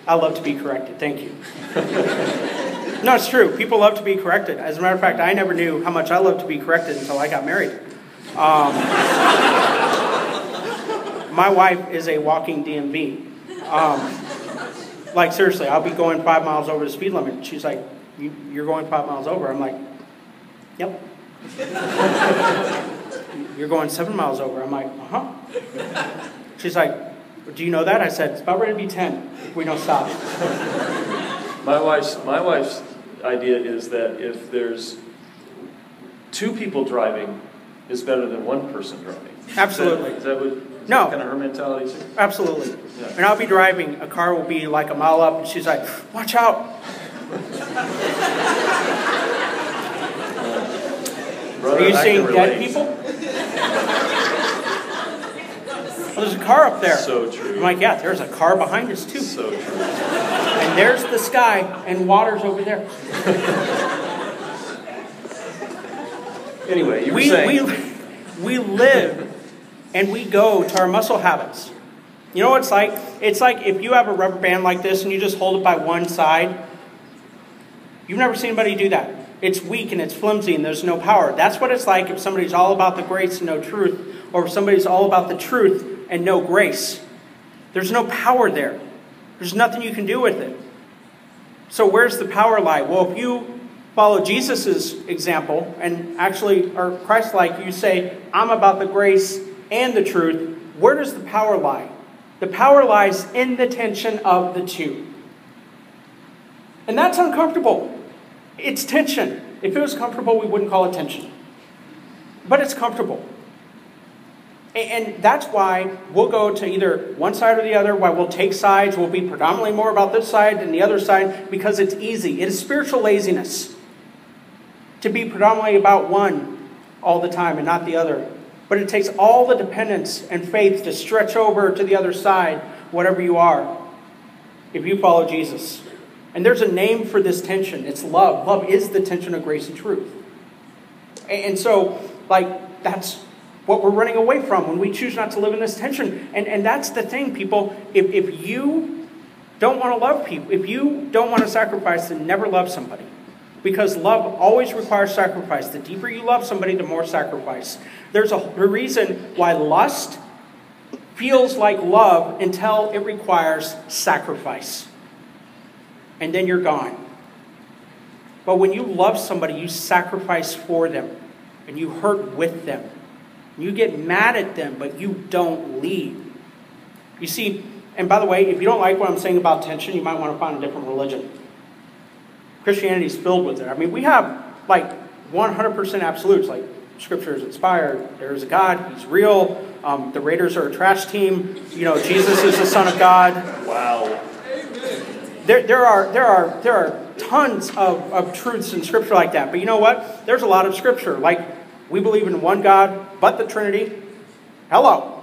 I love to be corrected. Thank you. [LAUGHS] No, it's true. People love to be corrected. As a matter of fact, I never knew how much I loved to be corrected until I got married. Um, [LAUGHS] my wife is a walking DMV. Um, like, seriously, I'll be going five miles over the speed limit. She's like, You're going five miles over? I'm like, Yep. [LAUGHS] You're going seven miles over. I'm like, Uh huh. She's like, Do you know that? I said, It's about ready to be 10 if we don't stop. [LAUGHS] My wife's, my wife's idea is that if there's two people driving, is better than one person driving. Absolutely. Is that, is that what? Is no. That kind of her mentality too? Absolutely. Yeah. And I'll be driving, a car will be like a mile up, and she's like, "Watch out." Brother, [LAUGHS] Are you seeing dead people? [LAUGHS] well, there's a car up there. So true. I'm like, yeah, there's a car behind us too. So true. And there's the sky, and water's over there. anyway, you were we, saying. We, we live and we go to our muscle habits. You know what it's like? It's like if you have a rubber band like this and you just hold it by one side. You've never seen anybody do that. It's weak and it's flimsy and there's no power. That's what it's like if somebody's all about the grace and no truth, or if somebody's all about the truth and no grace. There's no power there. There's nothing you can do with it. So, where's the power lie? Well, if you follow Jesus' example and actually are Christ like, you say, I'm about the grace and the truth, where does the power lie? The power lies in the tension of the two. And that's uncomfortable. It's tension. If it was comfortable, we wouldn't call it tension. But it's comfortable. And that's why we'll go to either one side or the other, why we'll take sides. We'll be predominantly more about this side than the other side because it's easy. It is spiritual laziness to be predominantly about one all the time and not the other. But it takes all the dependence and faith to stretch over to the other side, whatever you are, if you follow Jesus. And there's a name for this tension it's love. Love is the tension of grace and truth. And so, like, that's what we're running away from when we choose not to live in this tension. And, and that's the thing, people. If, if you don't want to love people, if you don't want to sacrifice, then never love somebody. Because love always requires sacrifice. The deeper you love somebody, the more sacrifice. There's a, a reason why lust feels like love until it requires sacrifice. And then you're gone. But when you love somebody, you sacrifice for them and you hurt with them. You get mad at them, but you don't leave. You see, and by the way, if you don't like what I'm saying about tension, you might want to find a different religion. Christianity is filled with it. I mean, we have like 100% absolutes, like Scripture is inspired. There is a God. He's real. Um, the Raiders are a trash team. You know, Jesus is the Son of God. Wow. There, there are there are there are tons of, of truths in Scripture like that. But you know what? There's a lot of Scripture. Like we believe in one God, but the Trinity. Hello.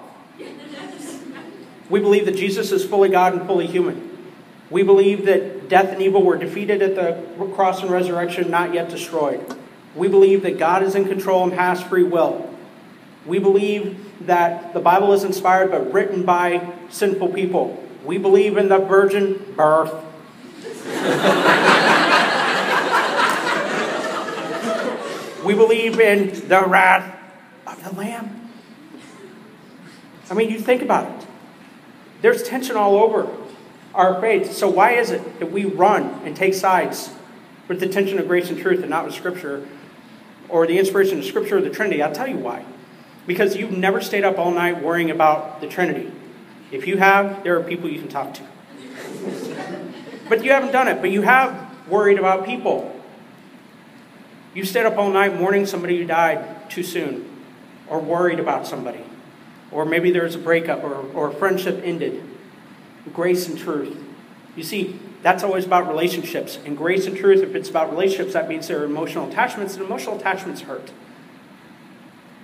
We believe that Jesus is fully God and fully human. We believe that death and evil were defeated at the cross and resurrection, not yet destroyed. We believe that God is in control and has free will. We believe that the Bible is inspired but written by sinful people. We believe in the virgin birth. [LAUGHS] we believe in the wrath of the Lamb. I mean, you think about it. There's tension all over our faith. So, why is it that we run and take sides with the tension of grace and truth and not with Scripture or the inspiration of Scripture or the Trinity? I'll tell you why. Because you've never stayed up all night worrying about the Trinity. If you have, there are people you can talk to. but you haven't done it, but you have worried about people. You stayed up all night mourning somebody who died too soon, or worried about somebody, or maybe there's a breakup or, or a friendship ended. Grace and truth. You see, that's always about relationships. And grace and truth, if it's about relationships, that means there are emotional attachments, and emotional attachments hurt.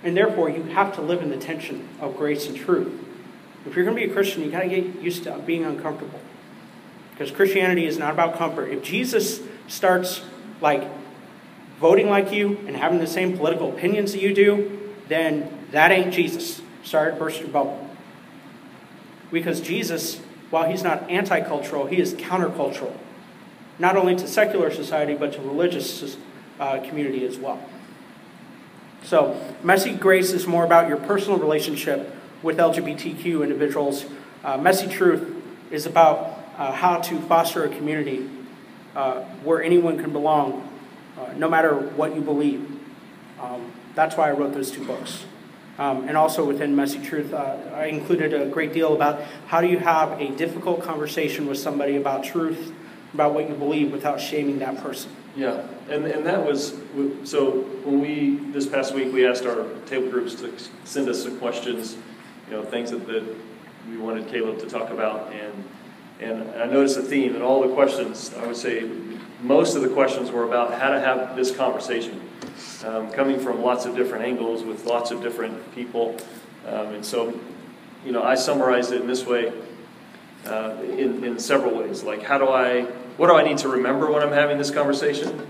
And therefore, you have to live in the tension of grace and truth. If you're going to be a Christian, you got to get used to being uncomfortable. Because Christianity is not about comfort. If Jesus starts like voting like you and having the same political opinions that you do, then that ain't Jesus. Sorry to burst your bubble. Because Jesus, while he's not anti cultural, he is countercultural. Not only to secular society, but to religious uh, community as well. So, messy grace is more about your personal relationship with LGBTQ individuals. Uh, messy truth is about uh, how to foster a community uh, where anyone can belong, uh, no matter what you believe. Um, that's why I wrote those two books. Um, and also within Messy Truth, uh, I included a great deal about how do you have a difficult conversation with somebody about truth, about what you believe, without shaming that person. Yeah, and, and that was so when we this past week we asked our table groups to send us some questions, you know, things that, that we wanted Caleb to talk about, and and I noticed a theme in all the questions. I would say most of the questions were about how to have this conversation, um, coming from lots of different angles with lots of different people, um, and so you know I summarized it in this way, uh, in in several ways. Like how do I what do I need to remember when I'm having this conversation?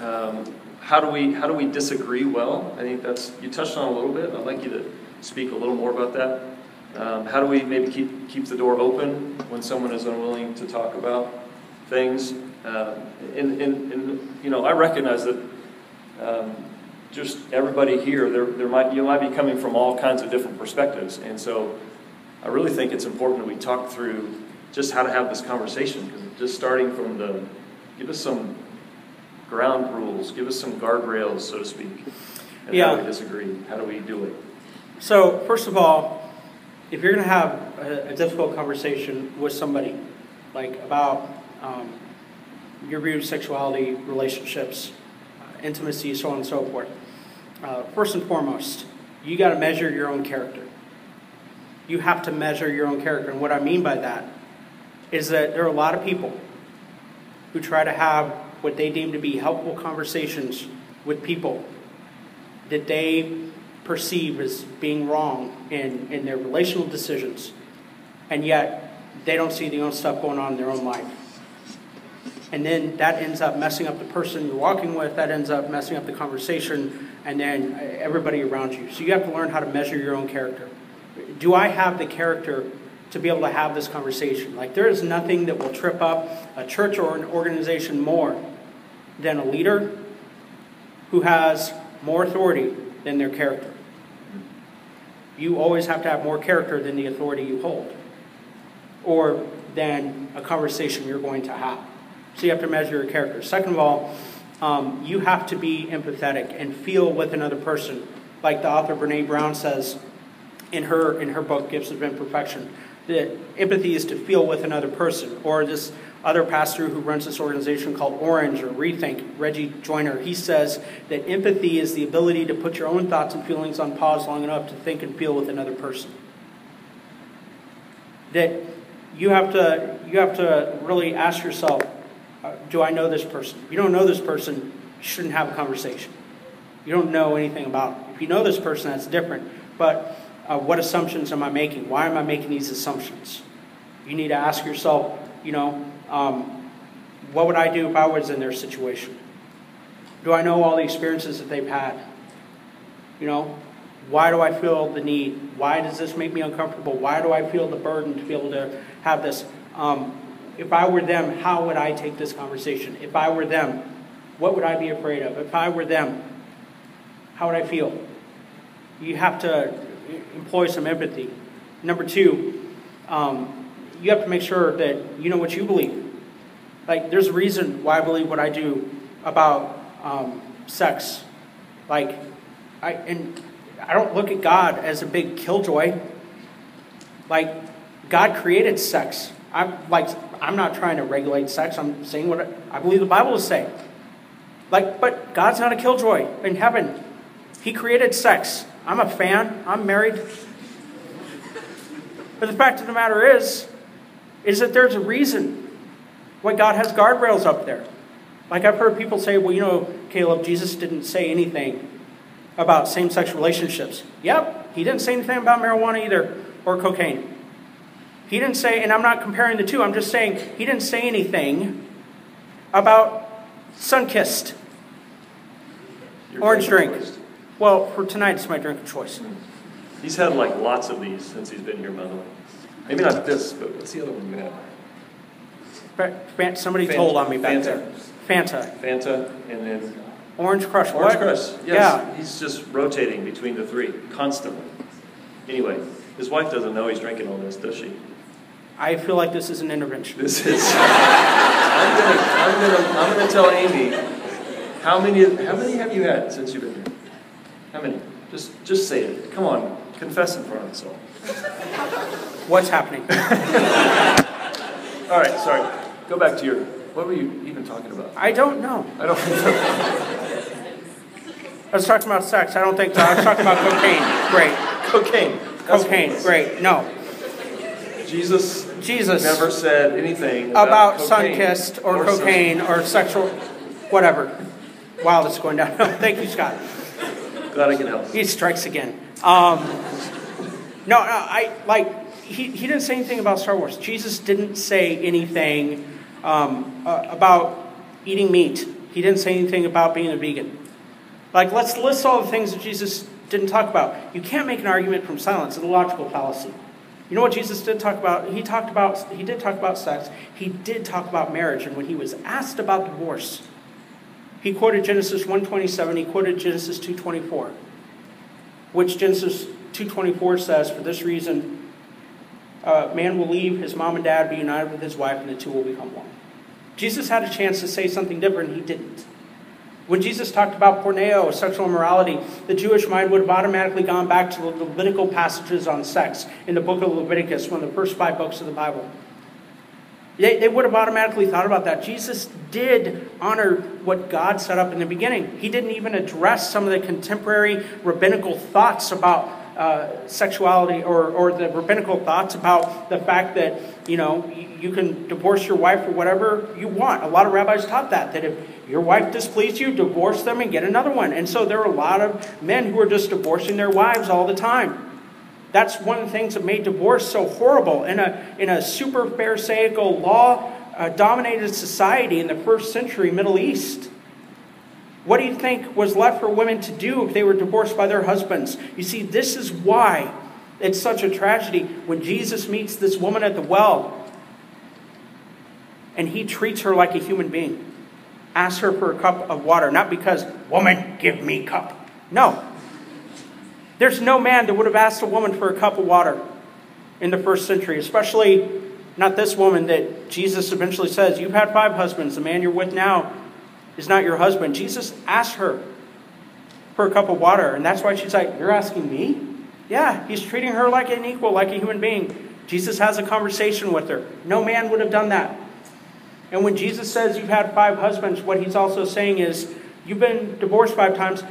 Um, how do we how do we disagree well? I think that's you touched on a little bit. I'd like you to speak a little more about that. Um, how do we maybe keep keep the door open when someone is unwilling to talk about things? Uh, and, and, and, you know, I recognize that um, just everybody here, there, there might you might be coming from all kinds of different perspectives, and so I really think it's important that we talk through just how to have this conversation. Because just starting from the, give us some ground rules, give us some guardrails, so to speak. And yeah. how do we disagree? How do we do it? So, first of all, if you're going to have a, a, difficult conversation with somebody, like about um, your view of sexuality, relationships, uh, intimacy, so on and so forth, uh, first and foremost, you got to measure your own character. You have to measure your own character. And what I mean by that is that there are a lot of people who try to have what they deem to be helpful conversations with people that they perceive as being wrong in, in their relational decisions, and yet they don't see the own stuff going on in their own life. And then that ends up messing up the person you're walking with, that ends up messing up the conversation, and then everybody around you. So you have to learn how to measure your own character. Do I have the character to be able to have this conversation. Like, there is nothing that will trip up a church or an organization more than a leader who has more authority than their character. You always have to have more character than the authority you hold, or than a conversation you're going to have. So you have to measure your character. Second of all, um, you have to be empathetic and feel with another person. Like the author Brene Brown says in her, in her book, Gifts of Imperfection that empathy is to feel with another person. Or this other pastor who runs this organization called Orange or Rethink, Reggie Joiner, he says that empathy is the ability to put your own thoughts and feelings on pause long enough to think and feel with another person. That you have to, you have to really ask yourself, uh, do I know this person? If you don't know this person, you shouldn't have a conversation. You don't know anything about. If you know this person, that's different. But uh, what assumptions am I making? Why am I making these assumptions? You need to ask yourself, you know, um, what would I do if I was in their situation? Do I know all the experiences that they've had? You know, why do I feel the need? Why does this make me uncomfortable? Why do I feel the burden to be able to have this? Um, if I were them, how would I take this conversation? If I were them, what would I be afraid of? If I were them, how would I feel? You have to employ some empathy. Number two, um, you have to make sure that you know what you believe. Like, there's a reason why I believe what I do about um, sex. Like, I and I don't look at God as a big killjoy. Like, God created sex. I'm like, I'm not trying to regulate sex. I'm saying what I, I believe the Bible is saying. Like, but God's not a killjoy in heaven. He created sex. I'm a fan. I'm married. But the fact of the matter is, is that there's a reason why God has guardrails up there. Like I've heard people say, well, you know, Caleb, Jesus didn't say anything about same sex relationships. Yep, he didn't say anything about marijuana either or cocaine. He didn't say, and I'm not comparing the two, I'm just saying he didn't say anything about Sunkist orange drink. Well, for tonight, it's my drink of choice. He's had like lots of these since he's been here, by the way. Maybe not this, but what's the other one you have? Somebody Fanta. told on me back Fanta. there. Fanta. Fanta, and then Orange Crush. Orange what? Crush. Yes. Yeah. He's just rotating between the three constantly. Anyway, his wife doesn't know he's drinking all this, does she? I feel like this is an intervention. This is. [LAUGHS] I'm gonna, I'm gonna, I'm gonna tell Amy. How many, how many have you had since you've been here? How many? Just, just say it. Come on, confess in front of us all. What's happening? all right, sorry. Go back to your. What were you even talking about? I don't know. I don't. I was talking about sex. I don't think so. I was talking about cocaine. Great. Cocaine. Cocaine. Great. No. Jesus. Jesus never said anything about, about Sunkist or, or cocaine or sexual, whatever. Wow, that's going down. [LAUGHS] Thank you, Scott. Glad I can help. He strikes again. Um, no, no, I like he, he didn't say anything about Star Wars. Jesus didn't say anything um, uh, about eating meat. He didn't say anything about being a vegan. Like, let's list all the things that Jesus didn't talk about. You can't make an argument from silence. It's a logical fallacy. You know what Jesus did talk about? He talked about he did talk about sex. He did talk about marriage, and when he was asked about divorce, he quoted Genesis 127, he quoted Genesis 224, which Genesis 224 says, For this reason, uh, man will leave his mom and dad, be united with his wife, and the two will become one. Jesus had a chance to say something different, he didn't. When Jesus talked about porneo, sexual immorality, the Jewish mind would have automatically gone back to the Levitical passages on sex in the book of Leviticus, one of the first five books of the Bible. They, they would have automatically thought about that. Jesus did honor what God set up in the beginning. He didn't even address some of the contemporary rabbinical thoughts about uh, sexuality or, or the rabbinical thoughts about the fact that, you know, you, can divorce your wife or whatever you want. A lot of rabbis taught that, that if your wife displeased you, divorce them and get another one. And so there are a lot of men who are just divorcing their wives all the time. That's one of the things that made divorce so horrible. In a, in a super Pharisaical law uh, dominated society in the first century Middle East, what do you think was left for women to do if they were divorced by their husbands? You see, this is why it's such a tragedy when Jesus meets this woman at the well and he treats her like a human being. Asks her for a cup of water, not because, woman, give me cup. No, there's no man that would have asked a woman for a cup of water in the first century, especially not this woman that Jesus eventually says, You've had five husbands. The man you're with now is not your husband. Jesus asked her for a cup of water, and that's why she's like, You're asking me? Yeah, he's treating her like an equal, like a human being. Jesus has a conversation with her. No man would have done that. And when Jesus says you've had five husbands, what he's also saying is you've been divorced five times.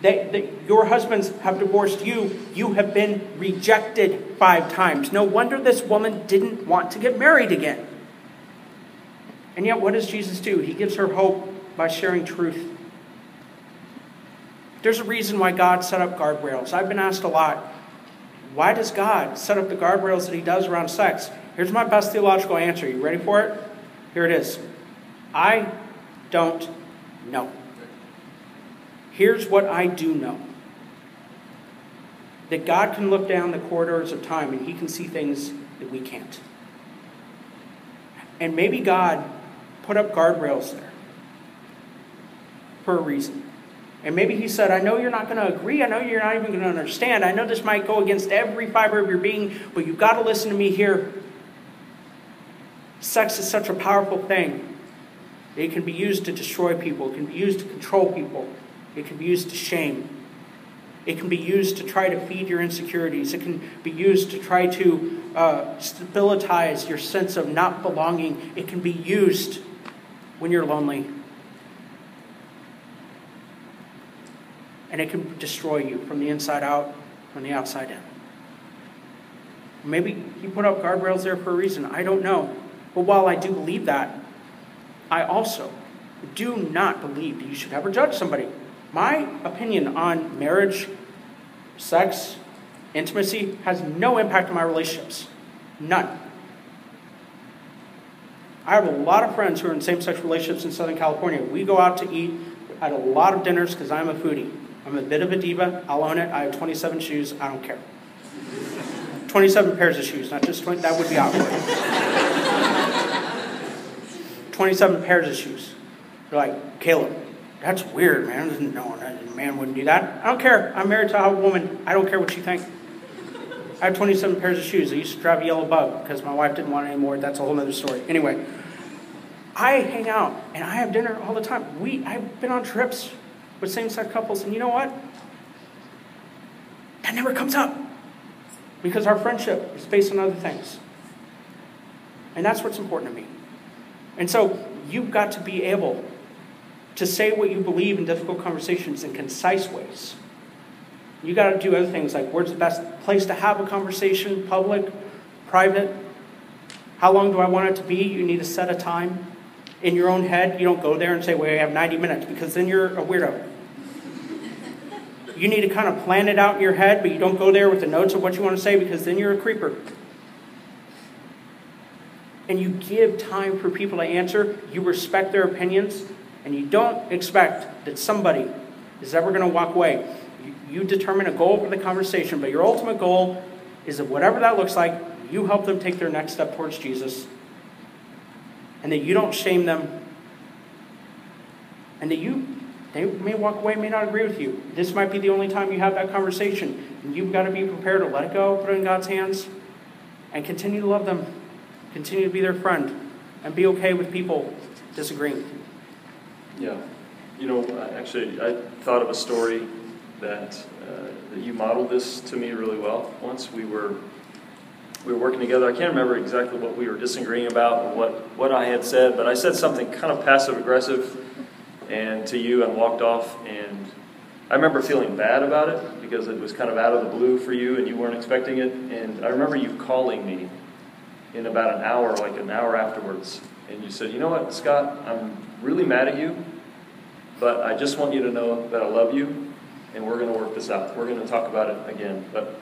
They, they, your husbands have divorced you. You have been rejected five times. No wonder this woman didn't want to get married again. And yet, what does Jesus do? He gives her hope by sharing truth. There's a reason why God set up guardrails. I've been asked a lot why does God set up the guardrails that He does around sex? Here's my best theological answer. You ready for it? Here it is. I don't know. Here's what I do know that God can look down the corridors of time and He can see things that we can't. And maybe God put up guardrails there for a reason. And maybe he said, I know you're not going to agree. I know you're not even going to understand. I know this might go against every fiber of your being, but you've got to listen to me here. Sex is such a powerful thing. It can be used to destroy people, it can be used to control people, it can be used to shame. It can be used to try to feed your insecurities. It can be used to try to uh, stabilize your sense of not belonging. It can be used when you're lonely. And it can destroy you from the inside out, from the outside in. Maybe he put up guardrails there for a reason. I don't know. But while I do believe that, I also do not believe that you should ever judge somebody. My opinion on marriage, sex, intimacy has no impact on my relationships. None. I have a lot of friends who are in same sex relationships in Southern California. We go out to eat at a lot of dinners because I'm a foodie. I'm a bit of a diva. I'll own it. I have 27 shoes. I don't care. 27 pairs of shoes, not just 20. That would be awkward. 27 pairs of shoes. They're like, Caleb, that's weird, man. No, a man wouldn't do that. I don't care. I'm married to a woman. I don't care what you think. I have 27 pairs of shoes. I used to drive a yellow bug because my wife didn't want any more. That's a whole other story. Anyway, I hang out and I have dinner all the time. We, I've been on trips with same sex couples. And you know what? That never comes up because our friendship is based on other things. And that's what's important to me. And so you've got to be able to say what you believe in difficult conversations in concise ways. You got to do other things like where's the best place to have a conversation, public, private? How long do I want it to be? You need to set a time in your own head. You don't go there and say, well, I have 90 minutes because then you're a weirdo you need to kind of plan it out in your head, but you don't go there with the notes of what you want to say because then you're a creeper. And you give time for people to answer, you respect their opinions, and you don't expect that somebody is ever going to walk away. You, determine a goal for the conversation, but your ultimate goal is that whatever that looks like, you help them take their next step towards Jesus. And that you don't shame them. And that you they may walk away, may not agree with you. This might be the only time you have that conversation. And you've got to be prepared to let it go, put it in God's hands, and continue to love them. Continue to be their friend, and be okay with people disagreeing. Yeah. You know, actually, I thought of a story that, uh, that you modeled this to me really well. Once we were we were working together. I can't remember exactly what we were disagreeing about or what, what I had said, but I said something kind of passive aggressive and to you and walked off. And I remember feeling bad about it because it was kind of out of the blue for you and you weren't expecting it. And I remember you calling me in about an hour, like an hour afterwards. And you said, You know what, Scott, I'm really mad at you, but I just want you to know that I love you and we're going to work this out. We're going to talk about it again. But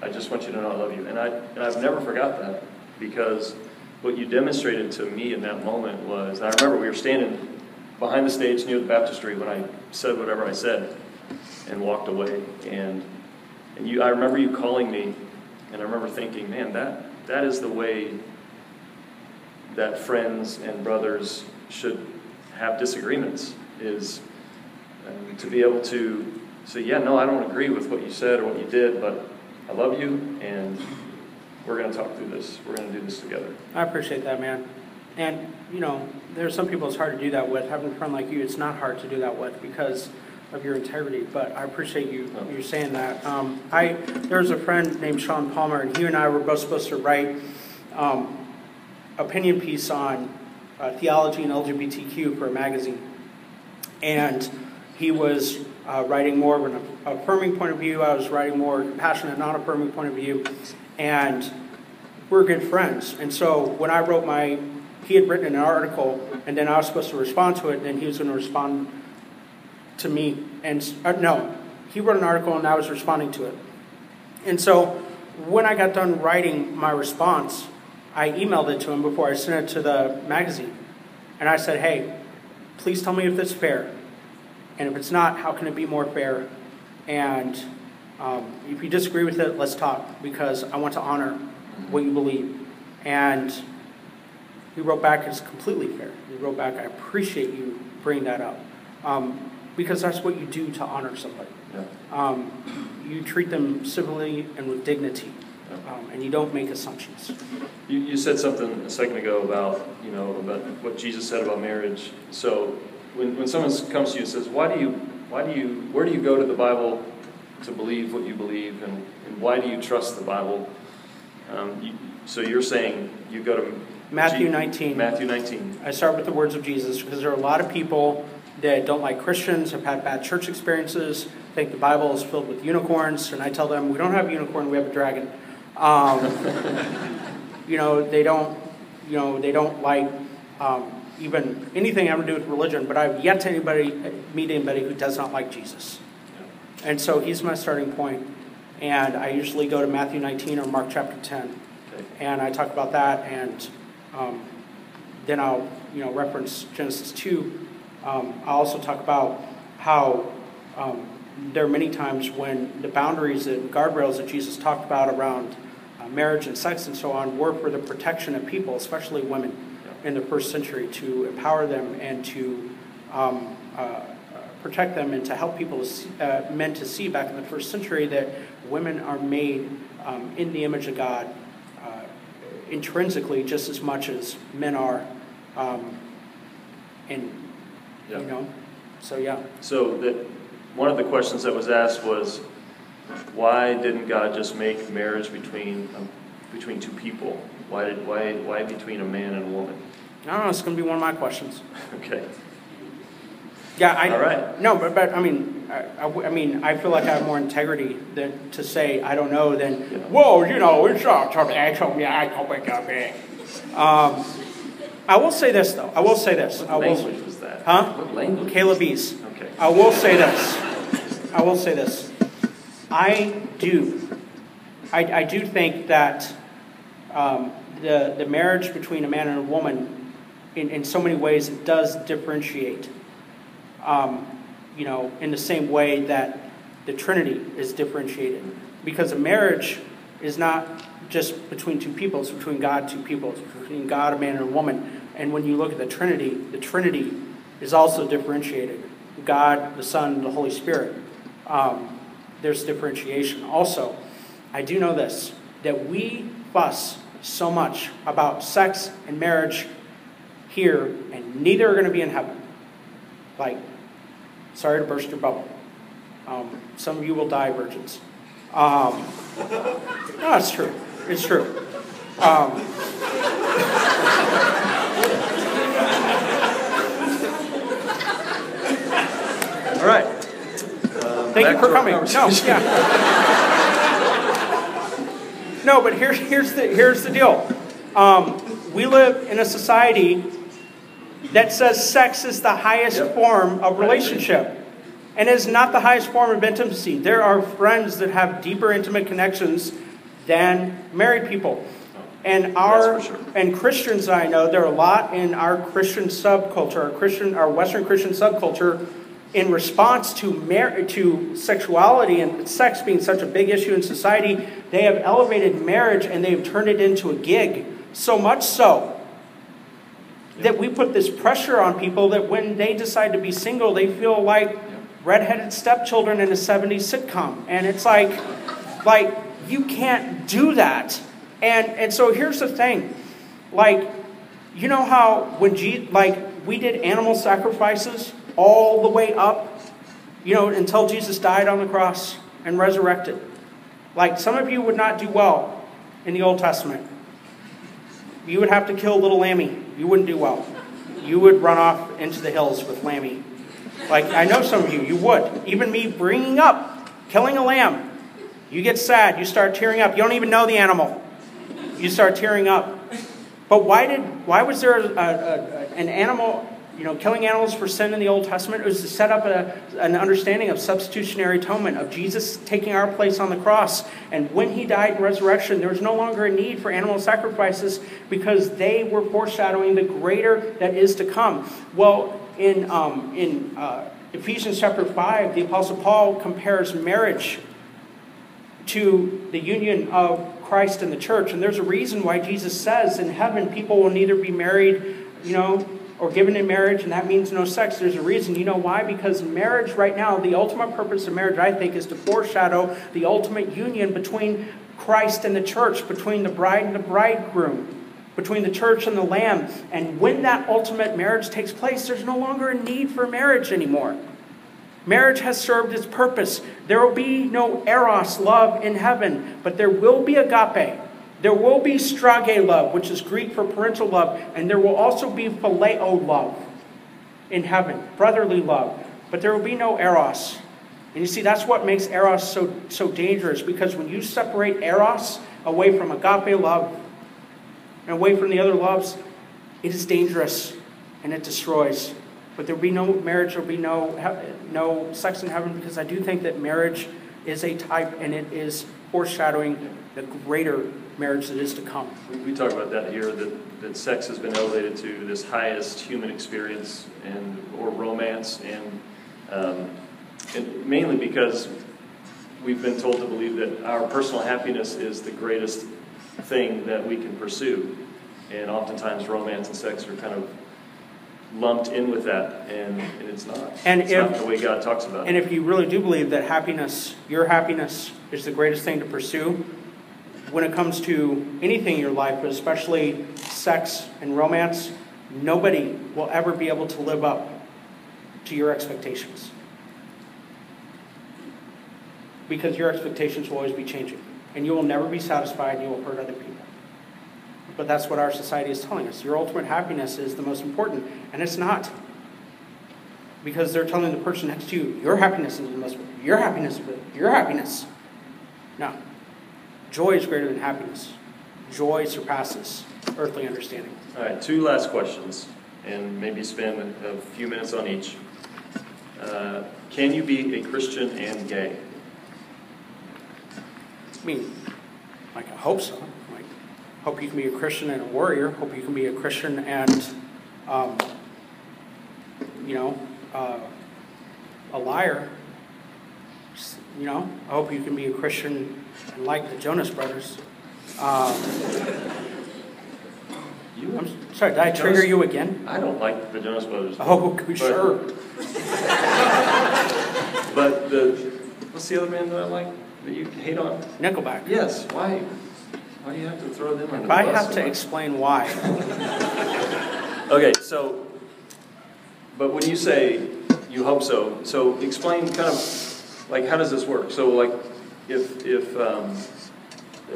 I just want you to know I love you. And, I, and I've never forgot that because what you demonstrated to me in that moment was I remember we were standing behind the stage near the baptistry when I said whatever I said and walked away. And, and you, I remember you calling me, and I remember thinking, man, that, that is the way that friends and brothers should have disagreements, is um, to be able to say, yeah, no, I don't agree with what you said or what you did, but I love you, and we're going to talk through this. We're going to do this together. I appreciate that, man. And, you know, there's some people it's hard to do that with. Having a friend like you, it's not hard to do that with because of your integrity, but I appreciate you you saying that. Um, I there's a friend named Sean Palmer, and he and I were both supposed to write um, opinion piece on uh, theology and LGBTQ for a magazine, and he was uh, writing more of an affirming point of view. I was writing more compassionate, non-affirming point of view, and we're good friends. And so when I wrote my, he had written an article, and then I was supposed to respond to it, and then he was going to respond to me. And uh, no, he wrote an article, and I was responding to it. And so when I got done writing my response, I emailed it to him before I sent it to the magazine. And I said, hey, please tell me if is fair. And if it's not, how can it be more fair? And um, if you disagree with it, let's talk because I want to honor what you believe. And he wrote back, it's completely fair. He wrote back, I appreciate you bringing that up. Um, because that's what you do to honor somebody. Yeah. Um, you treat them civilly and with dignity, um, and you don't make assumptions. You, you said something a second ago about, you know, about what Jesus said about marriage. So when, when someone comes to you and says, why do you, why do you, where do you go to the Bible to believe what you believe, and, and why do you trust the Bible? Um, you, so you're saying you go to Matthew 19. Matthew 19. I start with the words of Jesus because there are a lot of people that don't like Christians, have had bad church experiences, think the Bible is filled with unicorns, and I tell them we don't have a unicorn, we have a dragon. Um, [LAUGHS] you know, they don't, you know, they don't like um, even anything having to do with religion. But I've yet to anybody meet anybody who does not like Jesus, and so he's my starting point. And I usually go to Matthew 19 or Mark chapter 10, and I talk about that, and um, then I'll, you know, reference Genesis 2 um, I also talk about how um, there are many times when the boundaries and guardrails that Jesus talked about around uh, marriage and sex and so on were for the protection of people, especially women in the first century, to empower them and to um, uh, protect them and to help people, to see, uh, men to see back in the first century that women are made um, in the image of God uh, intrinsically just as much as men are. Um, and yeah. You know, so yeah. So that one of the questions that was asked was, why didn't God just make marriage between um, between two people? Why did why why between a man and a woman? I don't know. It's going to be one of my questions. [LAUGHS] okay. Yeah, I. All right. No, but, but I mean, I, I, I, mean, I feel like I have more integrity than to say I don't know than, yeah. whoa, you know, it's not something I told me I told me. Um, I will say this though. I will say this. What I will, language was that? Huh? What language? Calebese. Okay. I will say this. I will say this. I do. I, I do think that um, the the marriage between a man and a woman, in, in so many ways, it does differentiate. Um, you know, in the same way that the Trinity is differentiated, because a marriage is not just between two people, it's between God, two people, it's between God, a man, and a woman. And when you look at the Trinity, the Trinity is also differentiated God, the Son, the Holy Spirit. Um, there's differentiation. Also, I do know this that we fuss so much about sex and marriage here, and neither are going to be in heaven. Like, sorry to burst your bubble. Um, some of you will die virgins. Um, no, it's true. It's true. Um, all right. Uh, Thank you for coming. No, yeah. no, but here, here's the here's the deal. Um, we live in a society that says sex is the highest yep. form of relationship. And is not the highest form of intimacy. There are friends that have deeper intimate connections than married people. And our sure. and Christians I know there are a lot in our Christian subculture, our Christian our Western Christian subculture, in response to mar- to sexuality and sex being such a big issue in society, they have elevated marriage and they've turned it into a gig. So much so that we put this pressure on people that when they decide to be single, they feel like redheaded stepchildren in a 70s sitcom. And it's like, like you can't do that. And, and so here's the thing. Like, you know how when G, like we did animal sacrifices all the way up you know, until Jesus died on the cross and resurrected. Like some of you would not do well in the Old Testament. You would have to kill little Lammy. You wouldn't do well. You would run off into the hills with Lammy. Like I know some of you, you would. Even me bringing up killing a lamb. You get sad. You start tearing up. You don't even know the animal. You start tearing up. But why did why was there a, a, an animal you know, killing animals for sin in the Old Testament was to set up a, an understanding of substitutionary atonement, of Jesus taking our place on the cross. And when he died in resurrection, there was no longer a need for animal sacrifices because they were foreshadowing the greater that is to come. Well, in, um, in uh, Ephesians chapter 5, the Apostle Paul compares marriage to the union of Christ and the church. And there's a reason why Jesus says in heaven people will neither be married, you know, or given in marriage, and that means no sex. There's a reason. You know why? Because marriage, right now, the ultimate purpose of marriage, I think, is to foreshadow the ultimate union between Christ and the church, between the bride and the bridegroom, between the church and the lamb. And when that ultimate marriage takes place, there's no longer a need for marriage anymore. Marriage has served its purpose. There will be no eros love in heaven, but there will be agape there will be storge love, which is Greek for parental love, and there will also be phileo love in heaven, brotherly love. But there will be no eros. And you see, that's what makes eros so, so dangerous, because when you separate eros away from agape love and away from the other loves, it is dangerous and it destroys. But there will be no marriage, there will be no, no sex in heaven, because I do think that marriage is a type and it is foreshadowing the greater marriage that is to come. We, we talk about that here that, that sex has been elevated to this highest human experience and or romance and, um, and mainly because we've been told to believe that our personal happiness is the greatest thing that we can pursue. And oftentimes romance and sex are kind of lumped in with that, and, and it's not. And it's if, not the way God talks about and it. And if you really do believe that happiness, your happiness, is the greatest thing to pursue, when it comes to anything in your life, but especially sex and romance, nobody will ever be able to live up to your expectations. Because your expectations will always be changing. And you will never be satisfied and you will hurt other people. But that's what our society is telling us. Your ultimate happiness is the most important, and it's not. Because they're telling the person next to you, your happiness is the most important. Your happiness, is your happiness. No. Joy is greater than happiness. Joy surpasses earthly understanding. All right, two last questions, and maybe spend a few minutes on each. Uh, can you be a Christian and gay? I mean, like, I hope so. Like, hope you can be a Christian and a warrior. Hope you can be a Christian and, um, you know, uh, a liar. You know, I hope you can be a Christian like the Jonas Brothers. Um, you, I'm sorry, did I trigger Jonas, you again? I don't like the Jonas Brothers. Oh, [LAUGHS] but, sure. but the what's the other band that I like that you hate on? Nickelback. Yes. Why? Why do you have to throw them under the I bus? have to explain why. [LAUGHS] okay, so, but when you say you hope so, so explain kind of like how does this work? So like if, if um,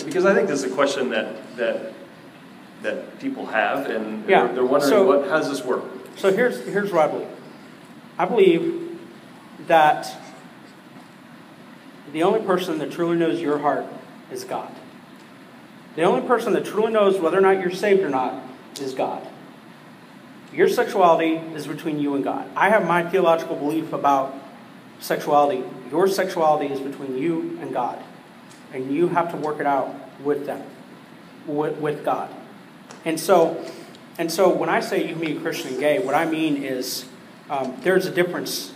because I think this is a question that, that, that people have, and yeah. they're, they're wondering, so, what, how does this work? So here's, here's what I believe. I believe that the only person that truly knows your heart is God. The only person that truly knows whether or not you're saved or not is God. Your sexuality is between you and God. I have my theological belief about sexuality. Your sexuality is between you and God. And you have to work it out with them, with, with God. And so, and so when I say you can be a Christian and gay, what I mean is um, there's a difference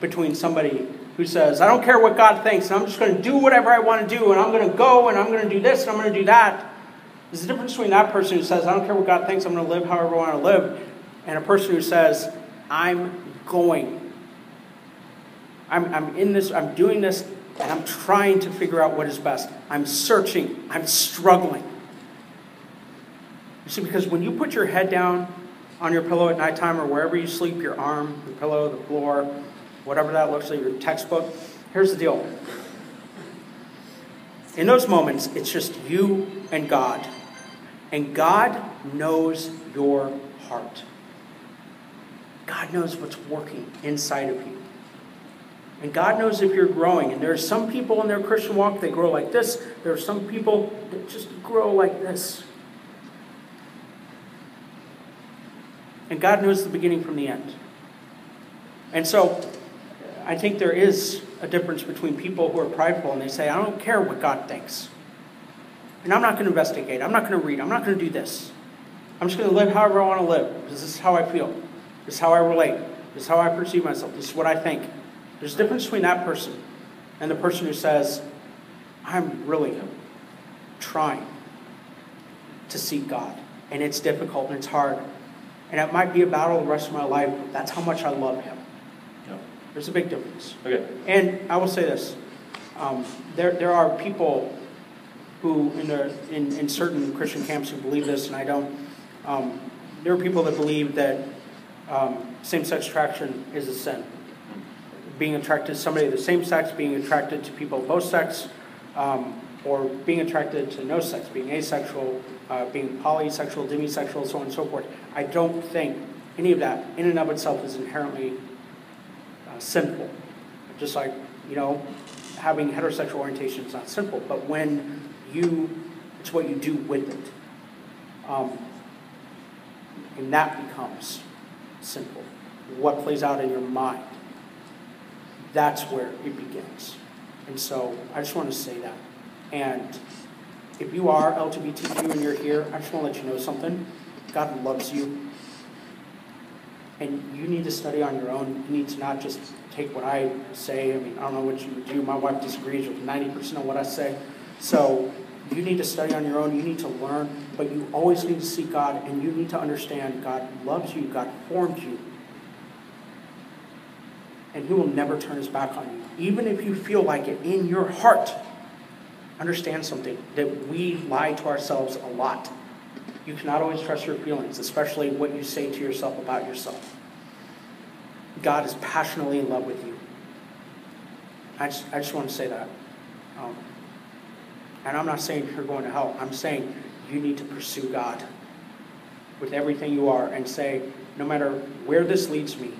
between somebody who says, I don't care what God thinks, and I'm just going to do whatever I want to do, and I'm going to go, and I'm going to do this, and I'm going to do that. There's a difference between that person who says, I don't care what God thinks, I'm going to live however I want to live, and a person who says, I'm going I'm, I'm in this, I'm doing this, and I'm trying to figure out what is best. I'm searching, I'm struggling. You see, because when you put your head down on your pillow at nighttime or wherever you sleep, your arm, your pillow, the floor, whatever that looks like, your textbook. Here's the deal. In those moments, it's just you and God. And God knows your heart. God knows what's working inside of you. And God knows if you're growing. And there are some people in their Christian walk, they grow like this. There are some people that just grow like this. And God knows the beginning from the end. And so I think there is a difference between people who are prideful and they say, I don't care what God thinks. And I'm not going to investigate. I'm not going to read. I'm not going to do this. I'm just going to live however I want to live this is how I feel. This is how I relate. This is how I perceive myself. This is what I think. There's a difference between that person and the person who says, I'm really trying to seek God. And it's difficult and it's hard. And it might be a battle the rest of my life, but that's how much I love Him. Yeah. There's a big difference. Okay. And I will say this um, there, there are people who, in, the, in, in certain Christian camps, who believe this, and I don't. Um, there are people that believe that um, same sex attraction is a sin. Being attracted to somebody of the same sex, being attracted to people of both sex, um, or being attracted to no sex, being asexual, uh, being polysexual, demisexual, so on and so forth. I don't think any of that, in and of itself, is inherently uh, sinful. Just like, you know, having heterosexual orientation is not sinful, but when you, it's what you do with it. Um, and that becomes sinful. What plays out in your mind. That's where it begins. And so I just want to say that. And if you are LGBTQ and you're here, I just want to let you know something. God loves you. And you need to study on your own. You need to not just take what I say. I mean, I don't know what you do. My wife disagrees with 90% of what I say. So you need to study on your own. You need to learn. But you always need to seek God. And you need to understand God loves you. God formed you. And He will never turn His back on you. Even if you feel like it in your heart understand something that we lie to ourselves a lot. You cannot always trust your feelings, especially what you say to yourself about yourself. God is passionately in love with you. I just, I just want to say that. Um, and I'm not saying you're going to hell. I'm saying you need to pursue God with everything you are and say, no matter where this leads me,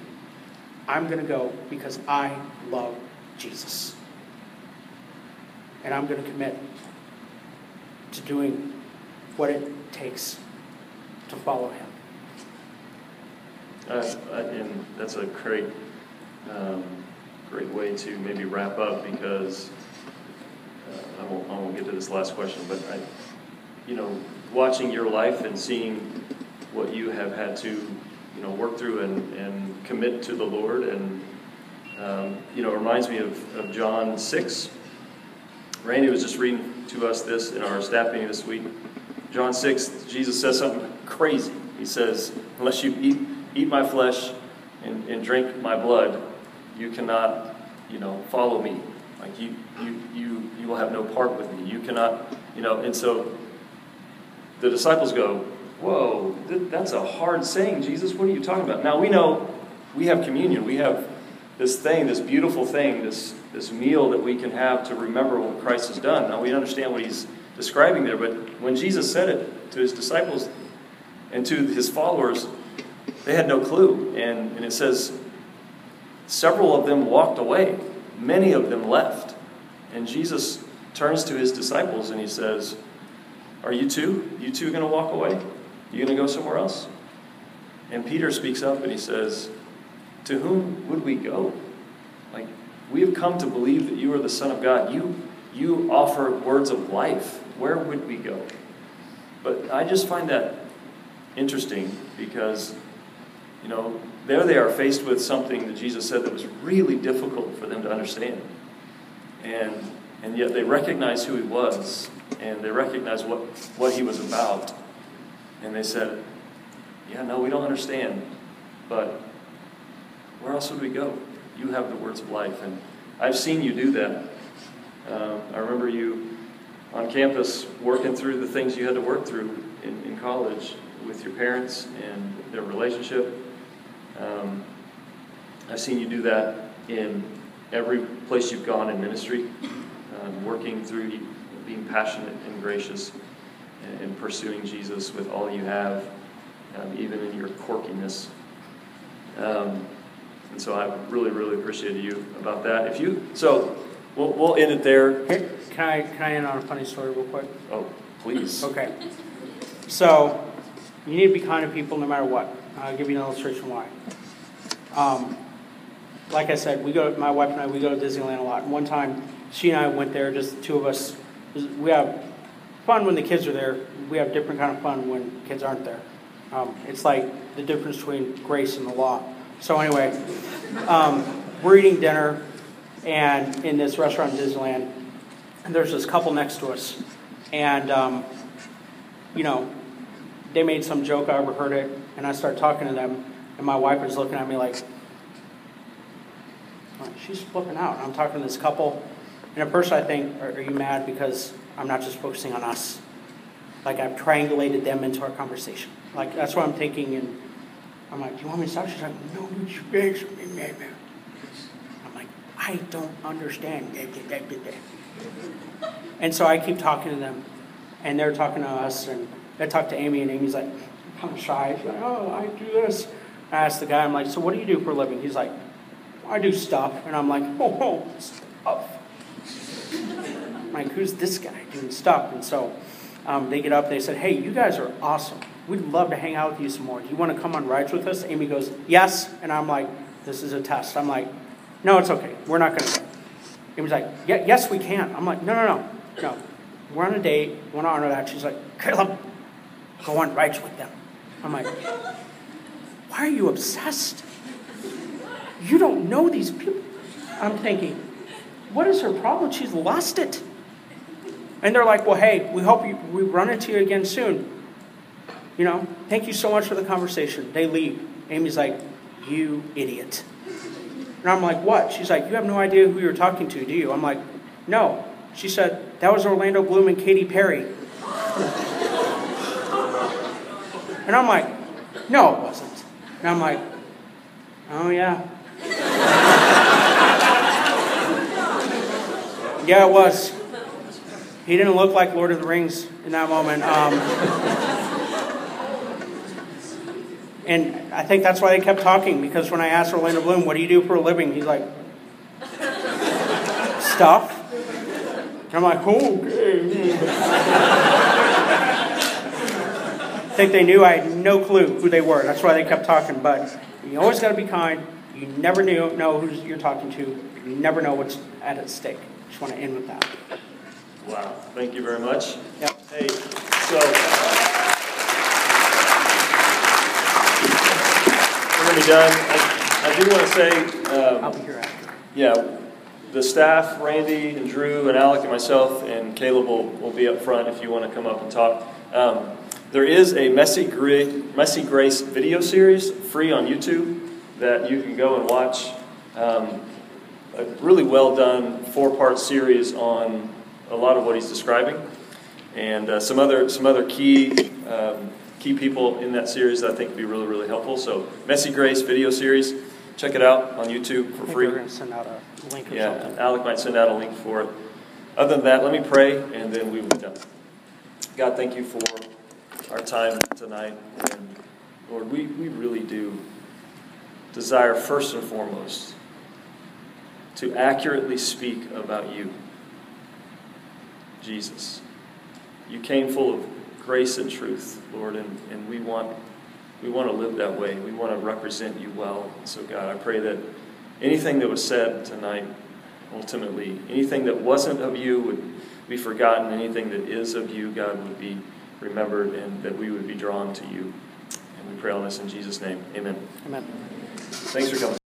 I'm going to go because I love Jesus and I'm going to commit to doing what it takes to follow Him. Uh, and that's a great, um, great way to maybe wrap up because uh, I, won't, I won't get to this last question, but I, you know, watching your life and seeing what you have had to, you know, work through and, and commit to the Lord, and um, you know, it reminds me of, of John six Randy was just reading to us this in our staff meeting this week. John 6, Jesus says something crazy. He says, Unless you eat, eat my flesh and, and drink my blood, you cannot, you know, follow me. Like you, you, you, you will have no part with me. You cannot, you know, and so the disciples go, Whoa, that's a hard saying, Jesus. What are you talking about? Now we know we have communion. We have this thing, this beautiful thing, this, this meal that we can have to remember what Christ has done. Now, we understand what he's describing there, but when Jesus said it to his disciples and to his followers, they had no clue. And, and it says, several of them walked away, many of them left. And Jesus turns to his disciples and he says, Are you too? You two going to walk away? You going to go somewhere else? And Peter speaks up and he says, To whom would we go? Like, we have come to believe that you are the Son of God. You, you offer words of life. Where would we go? But I just find that interesting because, you know, there they are faced with something that Jesus said that was really difficult for them to understand. And, and yet they recognize who he was and they recognize what, what he was about. And they said, Yeah, no, we don't understand, but where else would we go? You have the words of life. And I've seen you do that. Um, I remember you on campus working through the things you had to work through in, in college with your parents and their relationship. Um, I've seen you do that in every place you've gone in ministry, um, working through being passionate and gracious and, and pursuing Jesus with all you have, um, even in your quirkiness. Um, and so I really, really appreciate you about that. If you, so we'll, we'll end it there. Hey, Can I, can I end on a funny story real quick? Oh, please. Okay. So, you need to be kind to people no matter what. I'll give you an illustration why. Um, like I said, we go, my wife and I, we go to Disneyland a lot. And one time, she and I went there, just the two of us. We have fun when the kids are there. We have different kind of fun when kids aren't there. Um, it's like the difference between grace and the law. So anyway, um, we're eating dinner, and in this restaurant in Disneyland, and there's this couple next to us, and um, you know, they made some joke. I overheard it, and I started talking to them, and my wife was looking at me like, she's flipping out. I'm talking to this couple, and at first I think, are, are you mad because I'm not just focusing on us? Like I've triangulated them into our conversation. Like that's what I'm thinking, and I'm like, do you want me to stop? She's like, no, you speak I'm like, I don't understand. And so I keep talking to them, and they're talking to us, and I talk to Amy, and Amy's like, "I'm shy. She's like, oh, I do this. I asked the guy, I'm like, so what do you do for a living? He's like, I do stuff. And I'm like, oh, oh stuff. Like, who's this guy doing stuff? And so um, they get up, they said, hey, you guys are awesome. We'd love to hang out with you some more. Do you want to come on rides with us? Amy goes, Yes. And I'm like, This is a test. I'm like, No, it's okay. We're not going to go. Amy's like, yeah, Yes, we can. I'm like, No, no, no. No. We're on a date. We want to honor that. She's like, Caleb, go on rides with them. I'm like, Why are you obsessed? You don't know these people. I'm thinking, What is her problem? She's lost it. And they're like, Well, hey, we hope you, we run into you again soon. You know, thank you so much for the conversation. They leave. Amy's like, you idiot. And I'm like, what? She's like, you have no idea who you're talking to, do you? I'm like, no. She said, that was Orlando Bloom and Katy Perry. and I'm like, no, it wasn't. And I'm like, oh, yeah. [LAUGHS] yeah, it was. He didn't look like Lord of the Rings in that moment. Um, and I think that's why they kept talking, because when I asked Orlando Bloom, what do you do for a living? He's like, stuff. And I'm like, okay. I think they knew I had no clue who they were. That's why they kept talking. But you always got to be kind. You never know who you're talking to. You never know what's at at stake. Just want to end with that. Wow. Thank you very much. Yep. Hey, so. we're going to be done. I, I do want to say, um, I'll be here after. yeah, the staff, Randy and Drew and Alec and myself and Caleb will, will be up front if you want to come up and talk. Um, there is a Messy, Messy Grace video series free on YouTube that you can go and watch. Um, a really well done four part series on a lot of what he's describing and uh, some other some other key um, key people in that series that I think would be really, really helpful. So, Messy Grace video series, check it out on YouTube for free. We're going to send out a link yeah, something. Alec might send out a link for it. Other than that, let me pray and then we will be done. God, thank you for our time tonight. And Lord, we, we really do desire first and foremost to accurately speak about you, Jesus. You came full of grace and truth, Lord, and, and we want we want to live that way. We want to represent you well. So God, I pray that anything that was said tonight, ultimately, anything that wasn't of you would be forgotten. Anything that is of you, God, would be remembered and that we would be drawn to you. And we pray all this in Jesus' name. Amen. Amen. Thanks for coming.